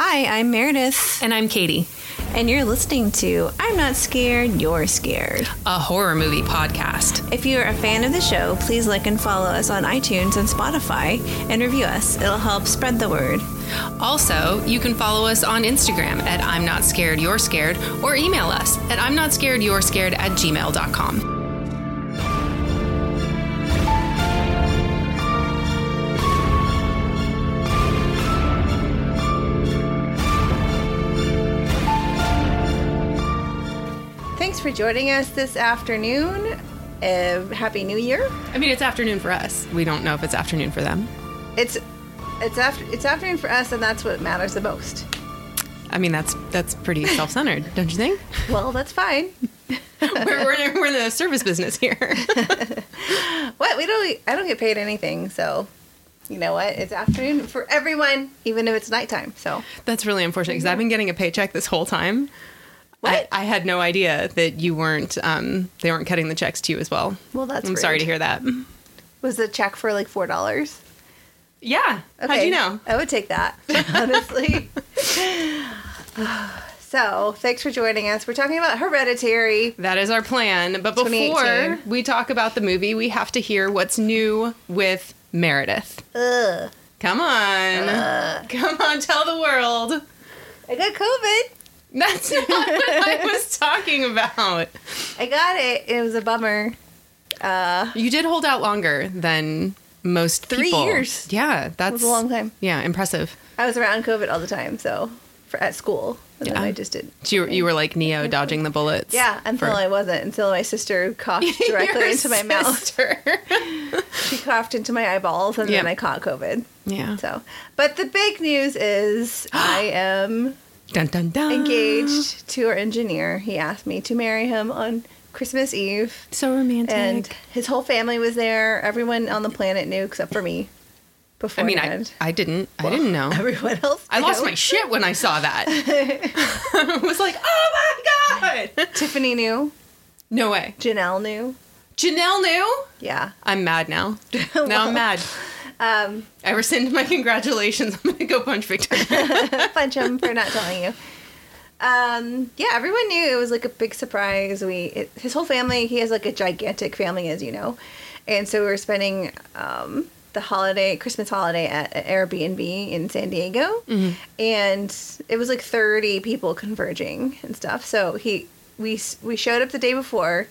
Hi, I'm Meredith, And I'm Katie, and you're listening to I'm Not Scared, You're Scared. a horror movie podcast. If you're a fan of the show, please like and follow us on iTunes and Spotify and review us. It'll help spread the word. Also, you can follow us on Instagram at I'm Not Scared, You're Scared, or email us at I'm Not Scared, You're Scared at gmail.com. joining us this afternoon. Uh, Happy New Year. I mean, it's afternoon for us. We don't know if it's afternoon for them. It's it's after it's afternoon for us, and that's what matters the most. I mean, that's that's pretty self-centered, don't you think? Well, that's fine. we're, we're, we're in the service business here. What we don't I don't get paid anything, so you know what? It's afternoon for everyone, even if it's nighttime. So That's really unfortunate because I've been getting a paycheck this whole time. What? I, I had no idea that you weren't. Um, they weren't cutting the checks to you as well. Well, that's I'm sorry to hear that. was the check for like four dollars. Yeah. How'd you know? I would take that, honestly. so, thanks for joining us. We're talking about Hereditary. That is our plan. But before we talk about the movie, we have to hear what's new with Meredith. Ugh. Come on. Come on, tell the world. I got COVID. That's not what I was talking about. I got it. It was a bummer. Uh, You did hold out longer than most Three people. years. Yeah, that's was a long time. Yeah, impressive. I was around COVID all the time, so for, at school, and then Yeah. I just did. So you, you were like Neo dodging the bullets. Yeah, until for- I wasn't. Until my sister coughed directly into my mouth. sister. She coughed into my eyeballs, and Yeah. then I caught COVID. yeah. So, but the big news is I am Dun dun dun. engaged to our engineer. He asked me to marry him on Christmas Eve, So romantic. and his whole family was there. Everyone on the planet knew except for me. I mean, I, I didn't. I didn't know. Everyone else. I lost my shit when I saw that. I was like, oh my god! Tiffany knew. No way. Janelle knew. Janelle knew? Yeah. I'm mad now. Now I'm mad. Um, I rescind my congratulations. I'm gonna go punch Victor. punch him for not telling you. Um, yeah, everyone knew it was like a big surprise. We, it, his whole family, he has like a gigantic family, as you know, and so we were spending um, the holiday, Christmas holiday at an Airbnb in San Diego, and it was like thirty people converging and stuff. So he, we, we showed up the day before.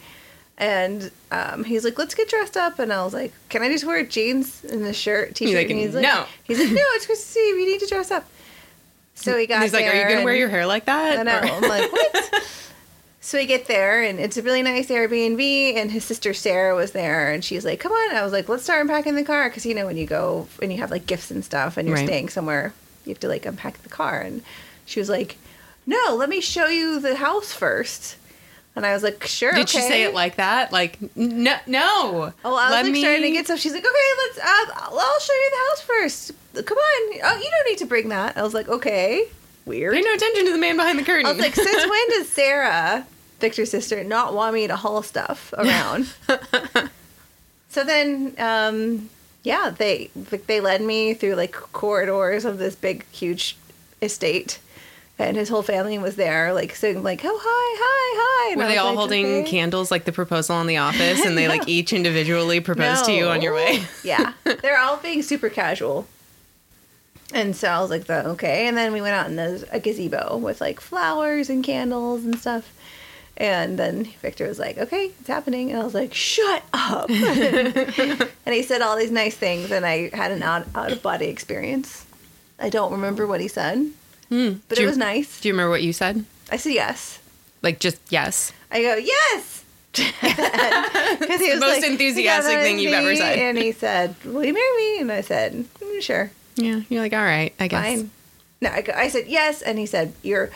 And um, he's like, "Let's get dressed up," and I was like, "Can I just wear jeans and a shirt, t-shirt?" like, and he's like, "No." He's like, "No, it's Christmas Eve. You need to dress up." So he got. He's like, are you gonna wear your hair like that? Or- I'm like, what? so we get there, and it's a really nice Airbnb, and his sister Sarah was there, and she's like, come on. I was like, let's start unpacking the car, because you know when you go and you have like gifts and stuff, and you're Right. staying somewhere, you have to like unpack the car, and she was like, no, let me show you the house first. And I was like, sure. Did she say it like that? Like, no, no. Oh, I was Let like me- starting to get stuff. She's like, okay, let's. Uh, I'll show you the house first. Come on. Oh, you don't need to bring that. I was like, okay, weird. Pay no attention to the man behind the curtain. I was like, since when does Sarah, Victor's sister, not want me to haul stuff around? so then, um, yeah, they they led me through like corridors of this big, huge estate, and his whole family was there, like saying like, "Oh, hi, hi, hi." And Were they all like, holding "Okay." candles like the proposal in the office and they like each individually proposed to you on your way? yeah, they're all being super casual. And so I was like, "The- okay. And then we went out in the, a gazebo with like flowers and candles and stuff. And then Victor was like, okay, it's happening. And I was like, shut up. and he said all these nice things, and I had an out, out of body experience. I don't remember what he said, Hmm. but Do it you- was nice. Do you remember what you said? I said yes. Like just yes. I go, yes! Because he was most like, enthusiastic he got on thing you've ever said. And he said, will you marry me? And I said, "Mm, sure. Yeah. You're like, all right, I guess. Fine. No, I, go, I said yes, and he said your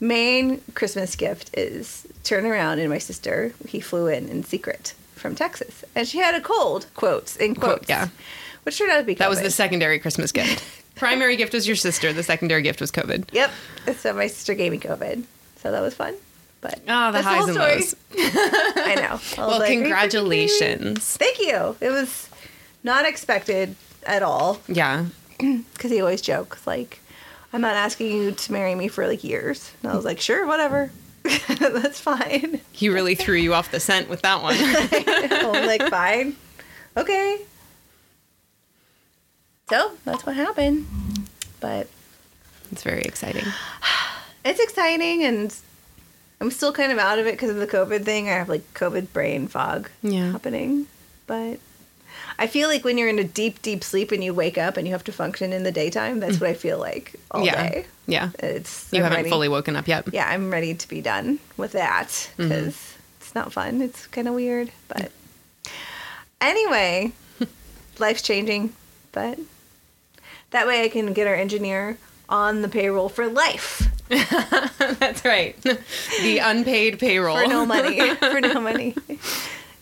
main Christmas gift is turn around. And my sister, he flew in in secret from Texas, and she had a cold. Quotes in Quote, quotes. yeah. which turned out to be. That was the secondary Christmas gift. Primary gift was your sister. The secondary gift was COVID. Yep. So my sister gave me COVID, so that was fun. But Oh, the highs whole and lows. I know. I Well, like, "Are you freaking kidding me?" congratulations. Thank you. It was not expected at all Yeah. because he always jokes like, I'm not asking you to marry me for like years. And I was like, sure, whatever. That's fine. He really threw you off the scent with that one. I'm like, fine. Okay. So that's what happened. But it's very exciting. it's exciting and I'm still kind of out of it because of the COVID thing. I have like COVID brain fog Yeah. happening. But I feel like when you're in a deep, deep sleep and you wake up and you have to function in the daytime, that's what I feel like all yeah. day. Yeah. It's You I'm haven't ready. fully woken up yet. Yeah, I'm ready to be done with that mm-hmm. because it's not fun. It's kind of weird, but anyway, life's changing. But that way, I can get our engineer on the payroll for life That's right. the unpaid payroll. for no money. for no money.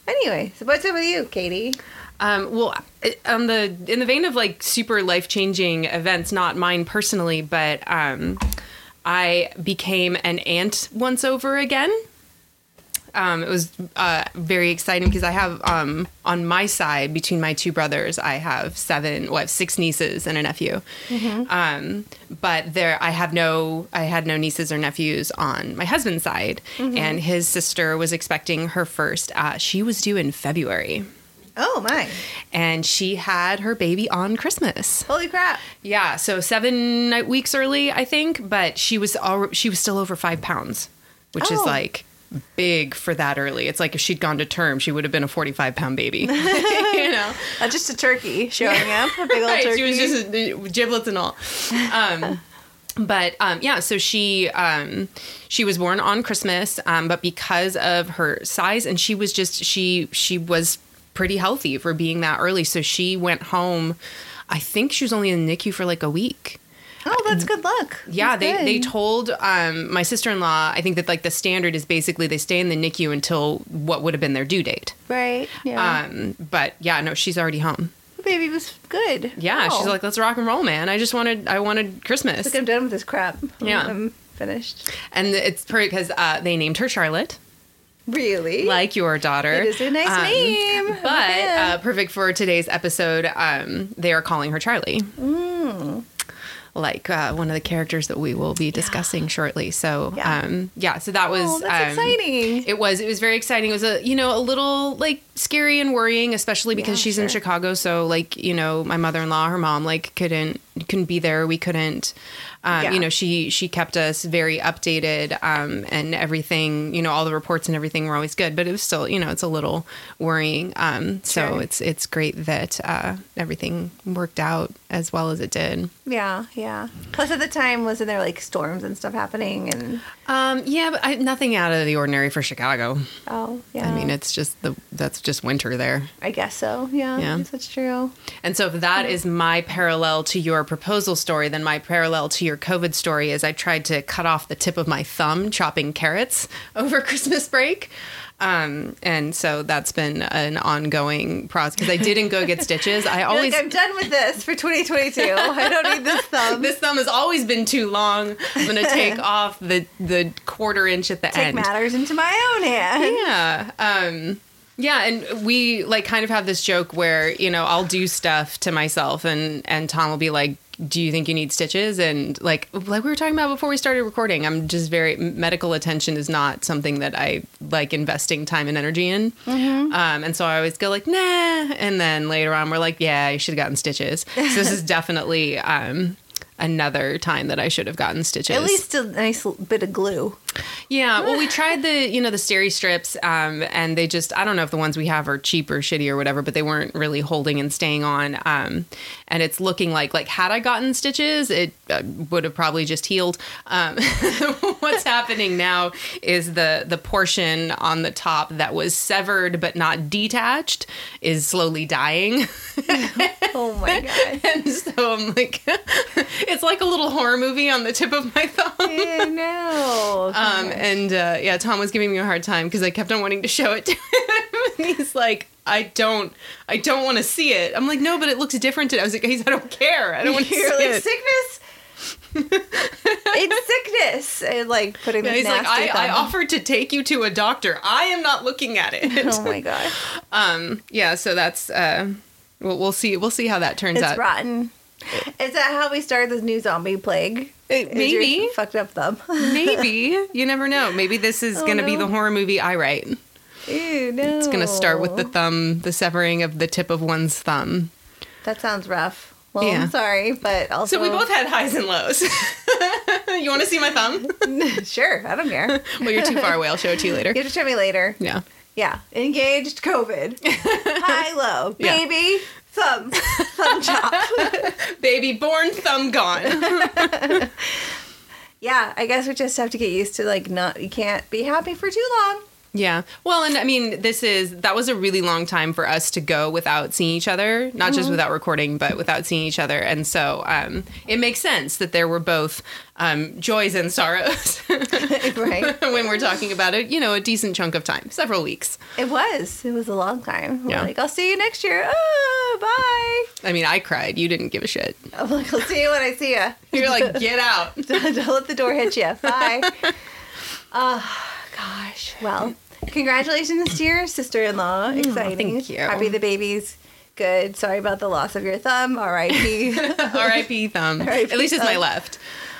Anyway, so what's up with you, Katie? Um, well, it- on the in the vein of like super life changing events, not mine personally, but um, I became an aunt once over again. Um, it was uh, very exciting because I have um, on my side between my two brothers, I have seven, well, I have six nieces and a nephew. Um, but there, I have no, I had no nieces or nephews on my husband's side, and his sister was expecting her first. Uh, she was due in February Oh my! and she had her baby on Christmas. Holy crap! Yeah, so seven weeks early, I think, but she was all, she was still over five pounds, which is Oh. like big for that early. It's like if she'd gone to term, she would have been a forty-five pound baby. you know, Uh, just a turkey showing up, a big old right? turkey. She was just uh, giblets and all. Um, but um, yeah, so she um, she was born on Christmas, um, but because of her size, and she was just she she was pretty healthy for being that early. So she went home. I think she was only in the NICU for like a week. Oh, that's good luck. Yeah, That's they, good. they told um, my sister in law. I think that like the standard is basically they stay in the NICU until what would have been their due date. right. Yeah, Um, but yeah, no, she's already home. the baby was good. Yeah, she's like, let's rock and roll, man. I just wanted I wanted Christmas, Like I'm done with this crap. Yeah. I'm finished. and it's perfect because uh, they named her Charlotte, Really? like your daughter. it is a nice Um, name. But Yeah. uh, perfect for today's episode. Um, they are calling her Charlie. Mm. Like uh, one of the characters that we will be discussing shortly. So Yeah. um, yeah, so that was oh, that's um, exciting. It was. It was very exciting. It was a you know a little like scary and worrying, especially because Yeah, she's in. Chicago. So like you know my mother in law, her mom like couldn't couldn't be there. We couldn't. Um, Yeah. You know she she kept us very updated um, and everything. You know all the reports and everything were always good, but it was still you know it's a little worrying. Um, so Sure. it's it's great that uh, everything worked out as well as it did. yeah, yeah. Plus, at the time, wasn't there like storms and stuff happening? And Um, yeah, but I, nothing out of the ordinary for Chicago. oh, yeah. I mean, it's just the that's just winter there. I guess so. Yeah, Yeah. That's true. And so, if that is my parallel to your proposal story, then my parallel to your COVID story is I tried to cut off the tip of my thumb chopping carrots over Christmas break. Um, and so that's been an ongoing process because I didn't go get stitches. I always like, I'm done with this for 2022. I don't need this thumb. this thumb has always been too long. I'm gonna take off the the quarter inch at the Take end. Take matters into my own hand. Yeah. Um yeah, and we like kind of have this joke where, you know, I'll do stuff to myself and and Tom will be like, "Do you think you need stitches?" and like like we were talking about before we started recording, I'm just very medical attention is not something that I like investing time and energy in. Mm-hmm. Um and so I always go like, "Nah." And then later on we're like, "Yeah, you should have gotten stitches." So this is definitely um another time that I should have gotten stitches. At least a nice bit of glue. Yeah, well, we tried the you know the steri strips, um, and they just I don't know if the ones we have are cheap or shitty or whatever, but they weren't really holding and staying on. Um, and it's looking like like had I gotten stitches, it uh, would have probably just healed. Um, what's happening now is the the portion on the top that was severed but not detached is slowly dying. Oh my god. and so I'm like, it's like a little horror movie on the tip of my thumb. I know. Um, and uh, yeah, Tom was giving me a hard time because I kept on wanting to show it to him. and he's like, I don't, I don't want to see it. I'm like, no, but it looks different. today." I was like, he's, I don't care. I don't want to see like it. sickness. it's sickness. And like putting And this he's like, I, I offered to take you to a doctor. I am not looking at it. Oh my god. um, yeah, so that's uh, we'll, we'll see. We'll see how that turns It's out. rotten. Is that how we started this new zombie plague? It- maybe. fucked up thumb. Maybe. You never know. Maybe this is Oh, going to be the horror movie I write. Ew, no. It's going to start with the thumb, the severing of the tip of one's thumb. That sounds rough. Well, Yeah. I'm sorry, but also. So we both had highs and lows. you want to see my thumb? sure, I don't care. well, you're too far away. I'll show it to you later. You have to show me later. Yeah. Yeah. Engaged COVID. High, low. Yeah. Thumb. Thumb chop. Baby born, thumb gone. yeah, I guess we just have to get used to like not, you can't be happy for too long. Yeah. Well, and I mean, this is that was a really long time for us to go without seeing each other, not just without recording, but without seeing each other. And so um, it makes sense that there were both um, joys and sorrows right. when we're talking about it. You know, a decent chunk of time, several weeks. It was. It was a long time. We're Yeah. like, I'll see you next year. Oh, bye. I mean, I cried. You didn't give a shit. I'm like, I'll see you when I see you. You're like, get out. Don't let the door hit you. Bye. Oh, gosh. Well, congratulations to your sister-in-law. Exciting. thank you. Happy the baby's good. Sorry about the loss of your thumb. R.I.P. R.I.P. thumb. R.I.P. At least it's my thumb. left.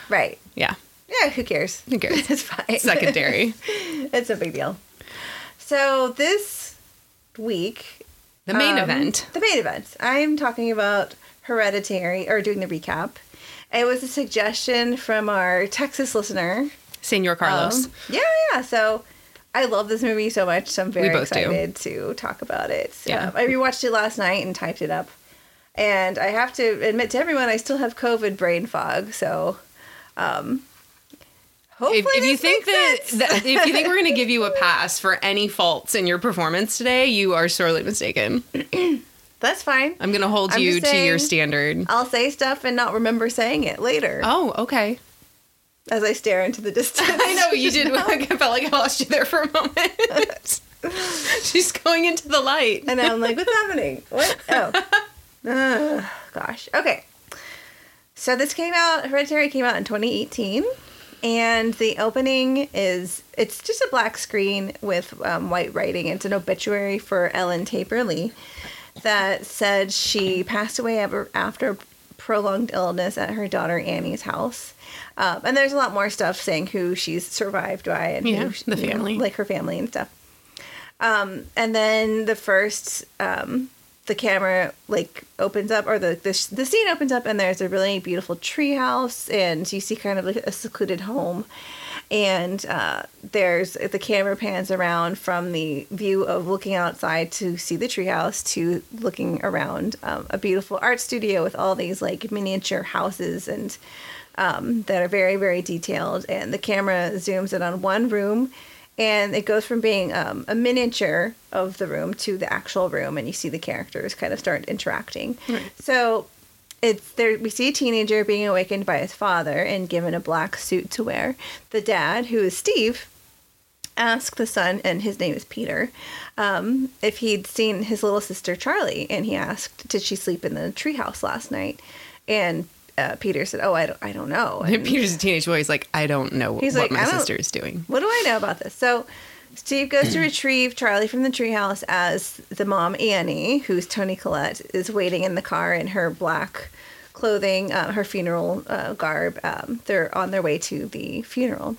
right. Yeah. Yeah, who cares? Who cares? it's fine. Secondary. it's no big deal. So this week, The main um, event. the main event, I'm talking about Hereditary, or doing the recap. It was a suggestion from our Texas listener. Senor Carlos. Um, yeah, yeah. So I love this movie so much. So I'm very both do. excited to talk about it. Yeah. Um, I rewatched it last night and typed it up. And I have to admit to everyone, I still have COVID brain fog. So, um, hopefully, if, if you think that, that if you think we're going to give you a pass for any faults in your performance today, you are sorely mistaken. that's fine. I'm going to hold I'm you to your standard. I'll say stuff and not remember saying it later Oh, okay. As I stare into the distance. I know you did. I felt like I lost you there for a moment. She's going into the light. And I'm like, what's happening? What? Oh. Ugh, gosh. Okay. So this came out, Hereditary came out in 2018. And the opening is, it's just a black screen with um, white writing. It's an obituary for Ellen Taper Leigh that said she passed away ever- after prolonged illness at her daughter Annie's house. Um, and there's a lot more stuff saying who she's survived by and Yeah, who, the you know, family. like her family and stuff. Um, and then the first, um, the camera like opens up, or the, the the scene opens up, and there's a really beautiful tree house, and you see kind of like a secluded home, and uh, there's the camera pans around from the view of looking outside to see the treehouse to looking around um, a beautiful art studio with all these like miniature houses and um, that are very very detailed. And the camera zooms in on one room and it goes from being um, a miniature of the room to the actual room and you see the characters kind of start interacting. So it's there we see a teenager being awakened by his father and given a black suit to wear the dad who is steve asked the son and his name is peter um, if he'd seen his little sister charlie and he asked did she sleep in the treehouse last night and uh, peter said oh i don't, I don't know and Peter's a teenage boy. He's like, I don't know He's what like, my sister is doing. what do I know about this? So Steve goes to retrieve Charlie from the treehouse as the mom Annie, who's Toni Collette, is waiting in the car in her black clothing, uh, her funeral uh, garb. Um, they're on their way to the funeral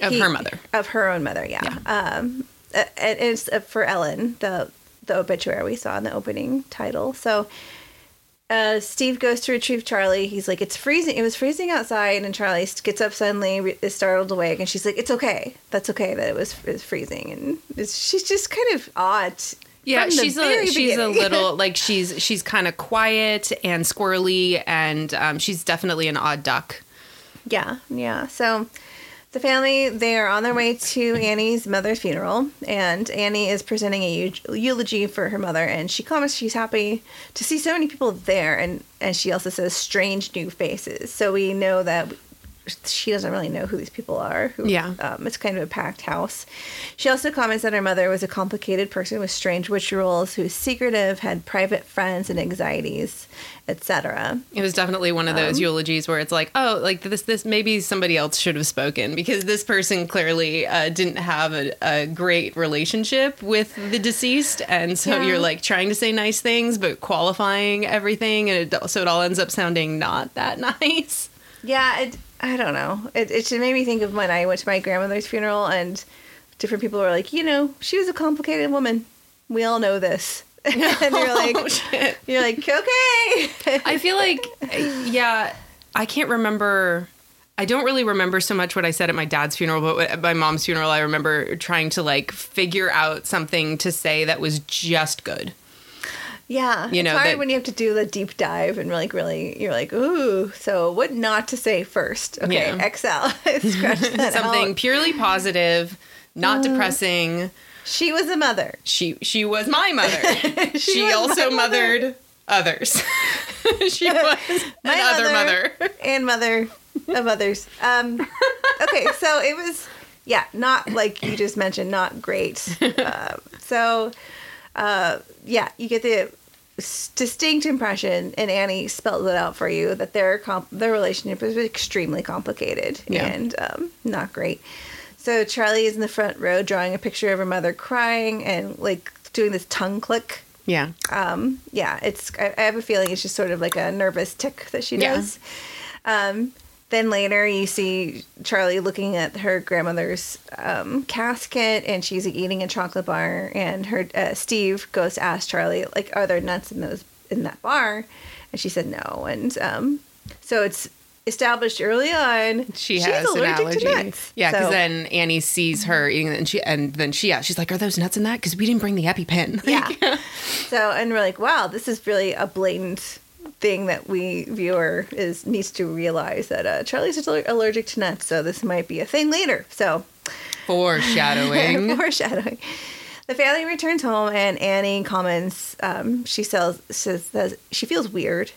Of He- her mother. of her own mother. Yeah, Um, uh, and it's uh, for Ellen, the the obituary we saw in the opening title. So. Uh, Steve goes to retrieve Charlie. He's like, "It's freezing. It was freezing outside." And Charlie gets up suddenly, re- is startled awake, and she's like, "It's okay. That's okay that it was, it was freezing." And it's, she's just kind of odd. Yeah, she's a she's a little like she's she's kind of quiet and squirrely, and um, she's definitely an odd duck. Yeah, yeah. So the family they are on their way to Annie's mother's funeral, and Annie is presenting a eulogy for her mother, and she comments she's happy to see so many people there, and and she also says strange new faces. So we know that she doesn't really know who these people are. Who, Yeah. um, it's kind of a packed house. She also comments that her mother was a complicated person with strange rituals, who was secretive, had private friends and anxieties, etc. It was definitely one of those Um, eulogies where it's like, oh, like this, this maybe somebody else should have spoken because this person clearly uh, didn't have a, a great relationship with the deceased, and so Yeah. you're like trying to say nice things but qualifying everything, and it, so it all ends up sounding not that nice. Yeah, it, I don't know. It, it just made me think of when I went to my grandmother's funeral and different people were like, you know, she was a complicated woman. We all know this. and you're oh, like, Oh, you're like, okay. I feel like, yeah, I can't remember. I don't really remember so much what I said at my dad's funeral, but at my mom's funeral, I remember trying to like figure out something to say that was just good. Yeah, You know, it's hard that- when you have to do the deep dive and like really, you're like, ooh. So what not to say first? Okay, Yeah. XL. Scratch that Something out. purely positive, not depressing. She was a mother. She she was my mother. she was also my mother. mothered others. she was My another mother. and mother of others. Um, okay, so it was, yeah, not like you just mentioned, not great. Uh, so, uh, yeah, you get the distinct impression, and Annie spelled it out for you that their comp- their relationship is extremely complicated Yeah. and um, not great. So Charlie is in the front row drawing a picture of her mother crying and like doing this tongue click Yeah. um yeah it's I, I have a feeling it's just sort of like a nervous tick that she Yeah. does um then later you see charlie looking at her grandmother's um, casket and she's eating a chocolate bar and her uh, steve goes to ask charlie like are there nuts in those in that bar and she said no and um so it's established early on She she's has an allergic allergy. to nuts Yeah, because So- then Annie sees her eating and she and then she yeah she's like, "Are those nuts in that? Because we didn't bring the EpiPen." Yeah. so and we're like, wow, this is really a blatant thing that we viewer is needs to realize that uh, Charlie's allergic to nuts, so this might be a thing later. So Foreshadowing. foreshadowing. The family returns home and Annie comments. Um, she says, says says she feels weird.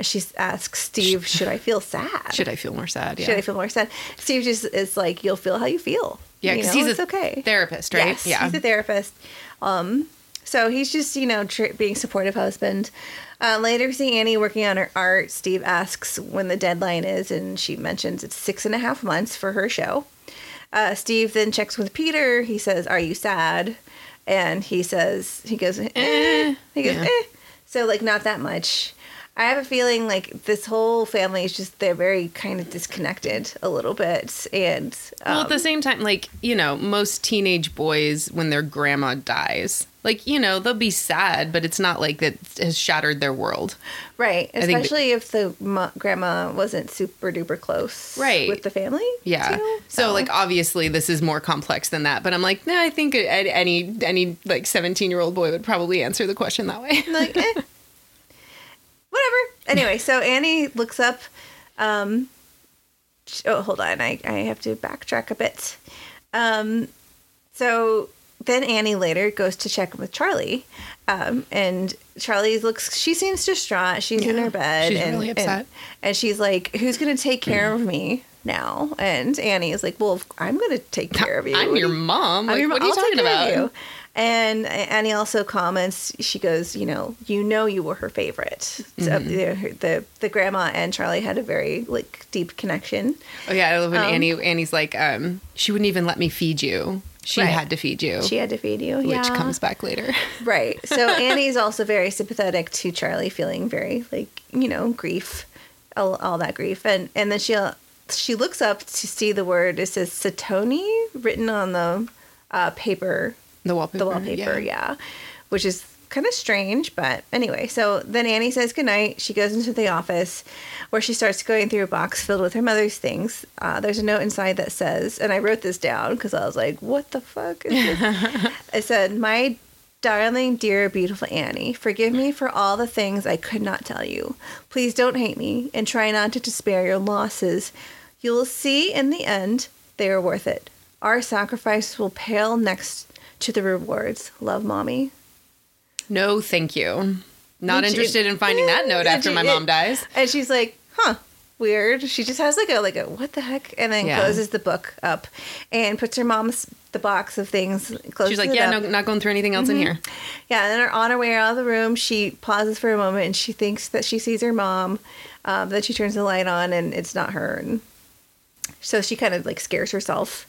She asks Steve, "Should I feel sad? Should I feel more sad? Yeah. Should I feel more sad?" Steve just is like, "You'll feel how you feel." yeah, You because know, he's it's a okay. therapist, right? Yes, yeah. he's a therapist. Um, so he's just you know tr- being supportive husband. Uh, later, we see Annie working on her art. Steve asks when the deadline is, and she mentions it's six and a half months for her show. Uh, Steve then checks with Peter. He says, "Are you sad?" And he says, "He goes, eh." He goes, Yeah. eh. So like not that much. I have a feeling like this whole family is just they're very kind of disconnected a little bit, and um, well, at the same time, like you know, most teenage boys when their grandma dies, like you know, they'll be sad, but it's not like that has shattered their world. Right, think that- especially if the mo- grandma wasn't super duper close, Right. with the family. Yeah. too. So like obviously this is more complex than that, but I'm like, nah, I think any any like 17 year old boy would probably answer the question that way. like, eh. Whatever. Anyway, so Annie looks up. Um, oh, hold on, I I have to backtrack a bit. Um, so then Annie later goes to check in with Charlie, um, and Charlie looks. She seems distraught. She's in her bed. she's and, really upset. And, she's like, "Who's going to take care of me now?" And Annie is like, "Well, I'm going to take care of you. I'm your mom. I'm Like, your- what are you I'll talking about? you." And Annie also comments. She goes, "You know, you know, you were her favorite. So Mm-hmm. the, the the grandma and Charlie had a very like deep connection. Oh yeah, I love when Um, Annie Annie's like, um, she wouldn't even let me feed you. She Right. had to feed you, She had to feed you, which yeah. comes back later. Right. So Annie's also very sympathetic to Charlie, feeling very like you know grief, all, all that grief, and and then she she looks up to see the word. It says Satony written on the uh, paper, The wallpaper. the wallpaper, yeah, which is kind of strange. But anyway, so then Annie says goodnight. She goes into the office where she starts going through a box filled with her mother's things. Uh, there's a note inside that says, and I wrote this down because I was like, what the fuck is this? it said, My darling, dear, beautiful Annie, forgive me for all the things I could not tell you. Please don't hate me and try not to despair your losses. You will see in the end they are worth it. Our sacrifice will pale next to the rewards. Love, mommy. No, thank you. Not interested in finding that note after she- my mom dies. And she's like, huh, weird. She just has like a like a what the heck, and then Yeah. closes the book up and puts her mom's the box of things. She's like, yeah, no, not going through anything else in here. Yeah, and then on her way out of the room, she pauses for a moment and she thinks that she sees her mom. Um, then she turns the light on and it's not her, and so she kind of like scares herself.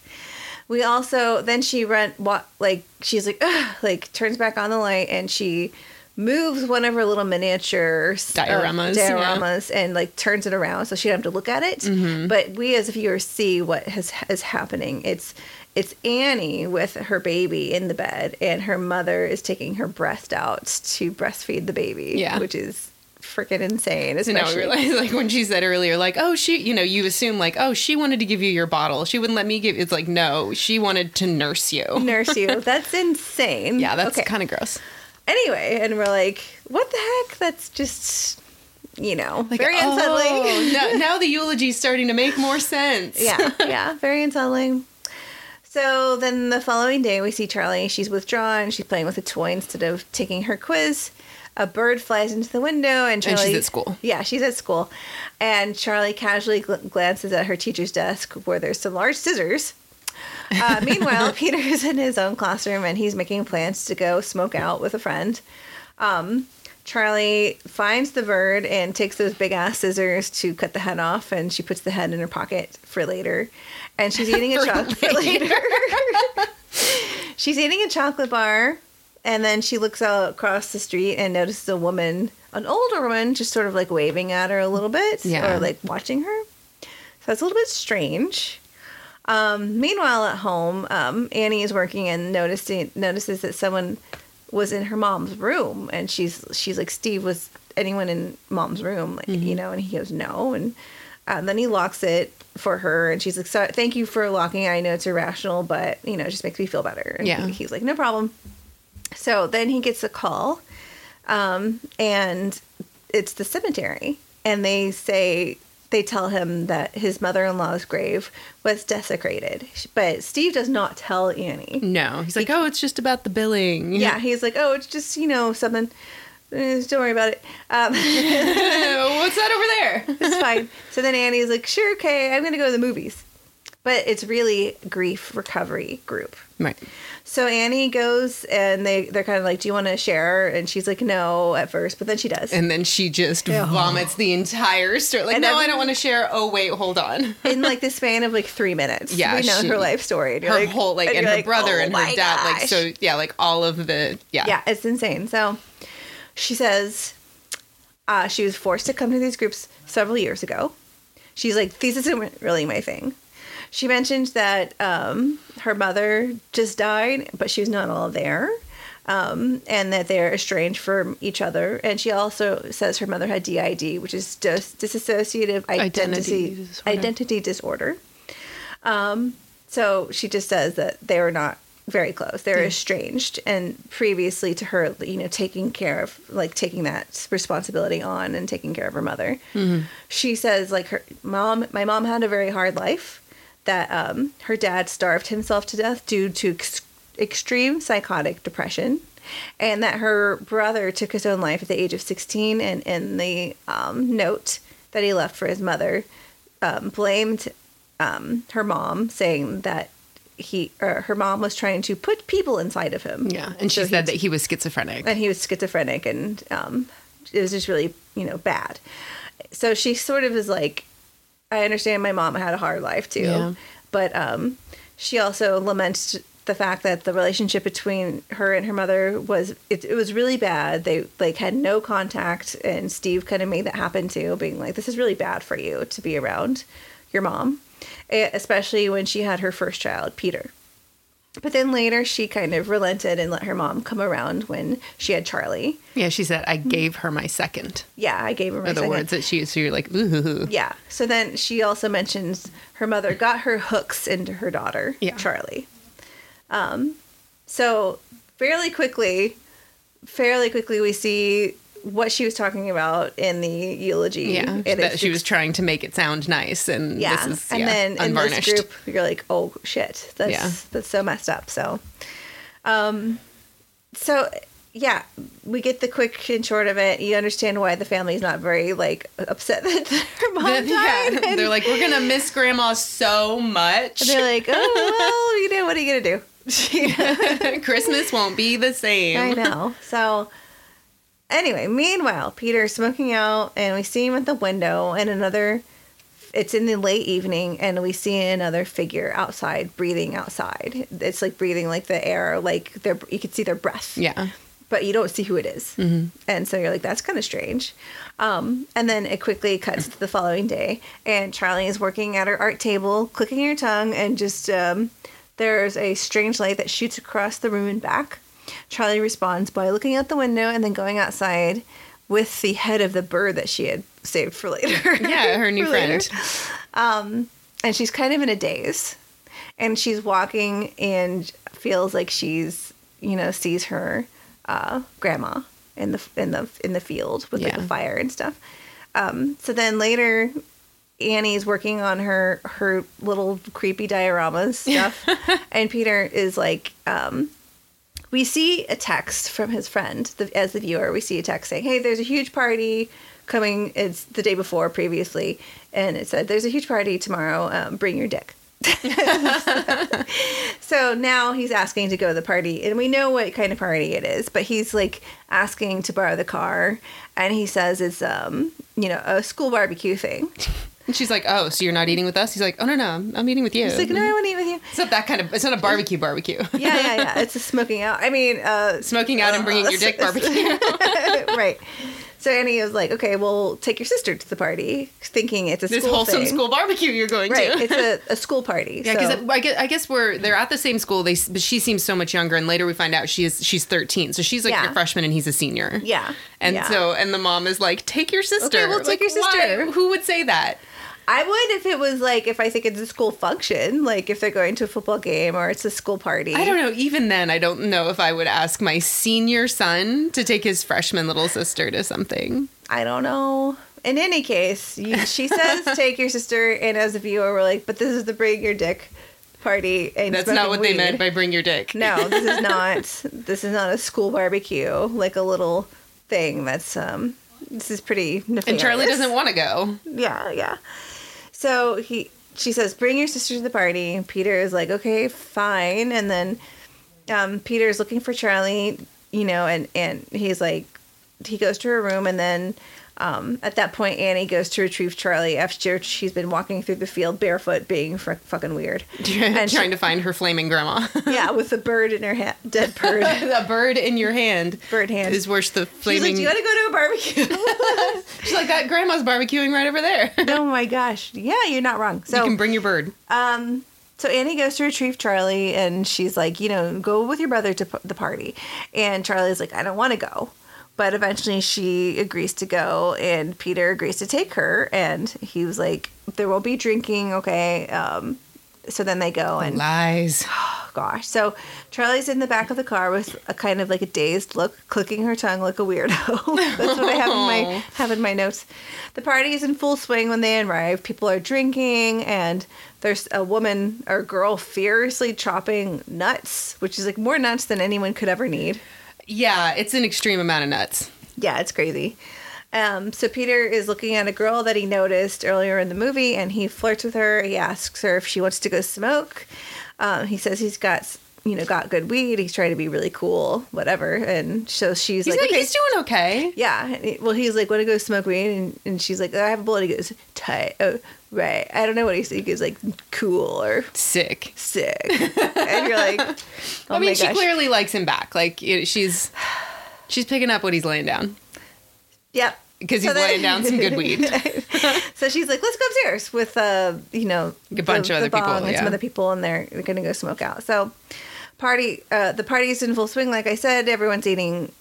We also then she run what like she's like Ugh, like turns back on the light and she moves one of her little miniature uh, Dioramas, yeah. dioramas and like turns it around so she don't have to look at it. Mm-hmm. But we as viewers see what has is happening. It's it's Annie with her baby in the bed, and her mother is taking her breast out to breastfeed the baby. Yeah. which is freaking insane. So now we Especially, realize, like when she said earlier, like, oh, she, you know, you assume like, oh, she wanted to give you your bottle. She wouldn't let me give. It's like, no, she wanted to nurse you. nurse you. That's insane. Yeah, that's okay. kind of gross. anyway, and we're like, what the heck? That's just, you know, Like, very oh, unsettling. now, now the eulogy's starting to make more sense. yeah, yeah, very unsettling. So then the following day, we see Charlie. She's withdrawn. She's playing with a toy instead of taking her quiz. A bird flies into the window, and Charlie. And she's at school. Yeah, she's at school, and Charlie casually gl- glances at her teacher's desk where there's some large scissors. Uh, meanwhile, Peter is in his own classroom and he's making plans to go smoke out with a friend. Um, Charlie finds the bird and takes those big ass scissors to cut the head off, and she puts the head in her pocket for later. And she's eating a chocolate for later. she's eating a chocolate bar, and then she looks out across the street and notices a woman, an older woman, just sort of like waving at her a little bit, Yeah. or like watching her. So that's a little bit strange. Um, meanwhile, at home, um, Annie is working and noticing notices that someone was in her mom's room, and she's she's like, "Steve, was anyone in mom's room?" Like, Mm-hmm. You know, and he goes, "No," and um, then he locks it for her, and she's like, "Thank you for locking it. I know it's irrational, but you know, it just makes me feel better." And Yeah. he- he's like, "No problem." So then he gets a call, um, and it's the cemetery, and they say they tell him that his mother-in-law's grave was desecrated, but Steve does not tell Annie. No, he's like, oh, it's just about the billing. Yeah, he's like, oh, it's just you know something. Eh, Don't worry about it. Um, What's that over there? it's fine. So then Annie's like, sure, okay, I'm gonna go to the movies. But it's really grief recovery group. Right. So Annie goes and they they're kind of like, do you want to share? And she's like, no, at first, but then she does. And then she just Yeah. vomits the entire story. Like, And no, I don't want to share. Oh, wait, hold on. in like the span of like three minutes. Yeah, we know she- her life story. And Her like- whole, like, and, you're her like, brother "Oh and her dad. Like, so, yeah, like all of the, yeah. yeah, it's insane. So she says uh, she was forced to come to these groups several years ago. She's like, this isn't really my thing. She mentioned that um, her mother just died, but she was not all there. Um, and that they're estranged from each other. And she also says her mother had DID, which is dis- dissociative identity Identity disorder. identity disorder. Um, so she just says that they were not very close. They're estranged, and previously to her, you know, taking care of like taking that responsibility on and taking care of her mother. She says like her mom, my mom had a very hard life. That um, her dad starved himself to death due to ex- extreme psychotic depression. And that her brother took his own life at the age of 16, and in the um, note that he left for his mother, um, blamed um, her mom, saying that he or her mom was trying to put people inside of him. Yeah. And she So said that he was schizophrenic. and he was schizophrenic, and um, it was just really you know bad. So she sort of is like, I understand my mom had a hard life too, Yeah. but um, she also laments the fact that the relationship between her and her mother was it, it was really bad. They like had no contact, and Steve kind of made that happen too, being like, "This is really bad for you to be around your mom," eh, especially when she had her first child, Peter. But then later, she kind of relented and let her mom come around when she had Charlie. Yeah, she said, I gave her my second. Yeah, I gave her my the second. words that she used. So you're like, ooh. Yeah. So then she also mentions her mother got her hooks into her daughter, Yeah. Charlie. Um, so fairly quickly, fairly quickly, we see what she was talking about in the eulogy. Yeah. And that she was trying to make it sound nice. And yeah. this is and yeah, then in this group, you're like, oh shit, that's Yeah. that's so messed up. So, um, so yeah, we get the quick and short of it. You understand why the family's not very like upset that their mom died. yeah, and they're like, we're gonna miss grandma so much. they're like, oh well, you know what are you gonna do? Christmas won't be the same. I know. So anyway, meanwhile, Peter's smoking out, and we see him at the window, and another. It's in the late evening, and we see another figure outside, breathing outside. It's like breathing like the air, like their you can see their breath. Yeah. but you don't see who it is. And so you're like, that's kind of strange. Um, and then it quickly cuts to the following day, and Charlie is working at her art table, clicking her tongue, and just um, there's a strange light that shoots across the room and back. Charlie responds by looking out the window and then going outside with the head of the bird that she had saved for later. Yeah, her new friend. and she's kind of in a daze and she's walking and feels like she's you know sees her uh, grandma in the in the in the field with like Yeah. the fire and stuff um, so then later annie's working on her her little creepy dioramas stuff and peter is like um, we see a text from his friend the, as the viewer we see a text saying hey there's a huge party coming it's the day before previously and it said there's a huge party tomorrow um, bring your dick. So now he's asking to go to the party and we know what kind of party it is but he's like asking to borrow the car and he says it's um you know a school barbecue thing And she's like, "Oh, so you're not eating with us?" He's like, "Oh no, no, I'm, I'm eating with you." he's like no i want to eat with you It's not that kind of. It's not a barbecue barbecue. yeah yeah yeah it's a smoking out i mean uh Smoking out and bringing your dick barbecue. right. So Annie was like, "Okay, well, take your sister to the party," thinking it's a this school wholesome thing. school barbecue you're going to Right, to. it's a, a school party. Yeah, so- because I guess I guess we're they're at the same school. They but she seems so much younger, and later we find out she is she's thirteen, so she's like Yeah. a freshman and he's a senior. yeah, And yeah. so and the mom is like, take your sister. Okay, we'll take Like, your sister. why? Who would say that? I would if it was like if I think it's a school function, like if they're going to a football game or it's a school party. I don't know. Even then, I don't know if I would ask my senior son to take his freshman little sister to something. I don't know. In any case, you, she says take your sister, and as a viewer, we're like, but this is the bring your dick party, and That's not what they meant by bring your dick. No, this is not. this is not a school barbecue, like a little thing. That's um. This is pretty nefarious. And Charlie doesn't want to go. Yeah, yeah. So he, she says, "Bring your sister to the party." Peter is like, "Okay, fine." And then, um, Peter is looking for Charlie, you know, and and he's like, he goes to her room, and then, um, at that point, Annie goes to retrieve Charlie after she's been walking through the field barefoot, being fr- fucking weird. and trying she- to find her flaming grandma. yeah, with the bird in her hand, dead bird, the bird in your hand bird hand. is worse. the flaming. She's like, "Do you want to go to a barbecue?" She's like, that grandma's barbecuing right over there. oh my gosh! Yeah, you're not wrong. So you can bring your bird. Um, so Annie goes to retrieve Charlie, and she's like, you know, go with your brother to p- the party. And Charlie's like, I don't want to go. But eventually she agrees to go, and Peter agrees to take her. And he was like, there will be drinking, okay? Um, so then they go, and Lies. oh gosh. So Charlie's in the back of the car with a kind of like a dazed look, clicking her tongue like a weirdo. That's what I have in my have in my notes. The party is in full swing when they arrive. People are drinking, and there's a woman or girl furiously chopping nuts, which is like more nuts than anyone could ever need. Yeah, it's an extreme amount of nuts. Yeah, it's crazy. Um, so Peter is looking at a girl that he noticed earlier in the movie, and he flirts with her. He asks her if she wants to go smoke. Um, he says he's got, you know, got good weed. He's trying to be really cool, whatever. And so she's He's, like, like, okay. he's doing okay. yeah. Well, he's like, want to go smoke weed? And, and she's like, I have a bullet. He goes, tight. Oh, right. I don't know what he's He goes like, cool or Sick. sick. and you're like, oh I mean, she gosh. clearly likes him back. Like she's she's picking up what he's laying down Yep. because he's So then- laying down some good weed. So she's like, let's go upstairs with, uh, you know, A bunch of other people, bong and some yeah. other people, and they're, they're going to go smoke out. So, party, uh, the party's in full swing. Like I said, everyone's eating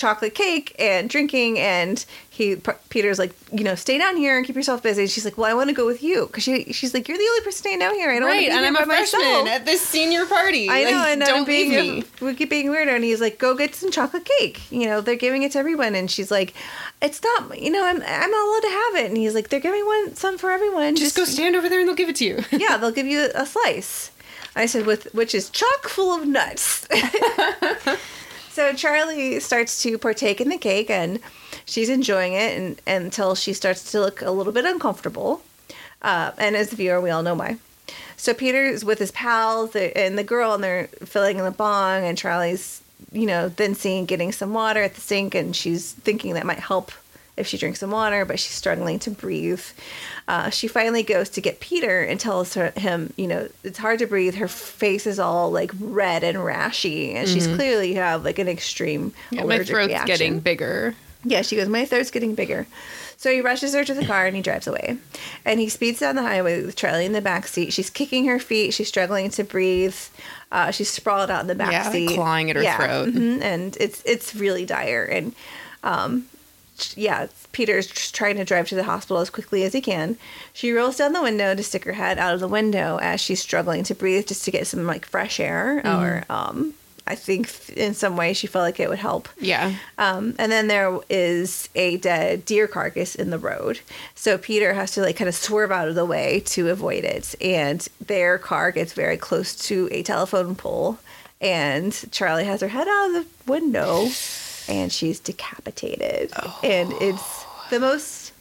chocolate cake and drinking, and he, Peter's like, you know, stay down here and keep yourself busy. And she's like, well, I want to go with you because she, she's like, you're the only person staying down here. I don't want right, to be and I'm a freshman myself. at this senior party. I know, Like, and don't I'm being leave me. we keep being weirdo, and he's like, "Go get some chocolate cake." You know, they're giving it to everyone, and she's like, "It's not, you know, I'm I'm not allowed to have it." And he's like, "They're giving one some for everyone. Just go stand over there and they'll give it to you. yeah, they'll give you a slice." I said, "With which is chock full of nuts." So Charlie starts to partake in the cake and she's enjoying it and, until she starts to look a little bit uncomfortable. Uh, and as the viewer, we all know why. So Peter's with his pals and the girl, and they're filling in the bong, and Charlie's, you know, then seeing getting some water at the sink, and she's thinking that might help if she drinks some water, but she's struggling to breathe. Uh, she finally goes to get Peter and tells her, him, you know, it's hard to breathe. Her face is all like red and rashy, and she's clearly have like an extreme Yeah, my throat's reaction. getting bigger. Yeah, she goes, My throat's getting bigger. So he rushes her to the car and he drives away. And he speeds down the highway with Charlie in the back seat. She's kicking her feet. She's struggling to breathe. Uh, she's sprawled out in the back Yeah, like seat, clawing at her throat. mhm, and it's it's really dire. And um, yeah, Peter's trying to drive to the hospital as quickly as he can. She rolls down the window to stick her head out of the window as she's struggling to breathe, just to get some like fresh air. Mm-hmm. Or um, I think in some way she felt like it would help. Yeah. Um, and then there is a dead deer carcass in the road. So Peter has to like kind of swerve out of the way to avoid it. And their car gets very close to a telephone pole. And Charlie has her head out of the window and she's decapitated. Oh. And it's the most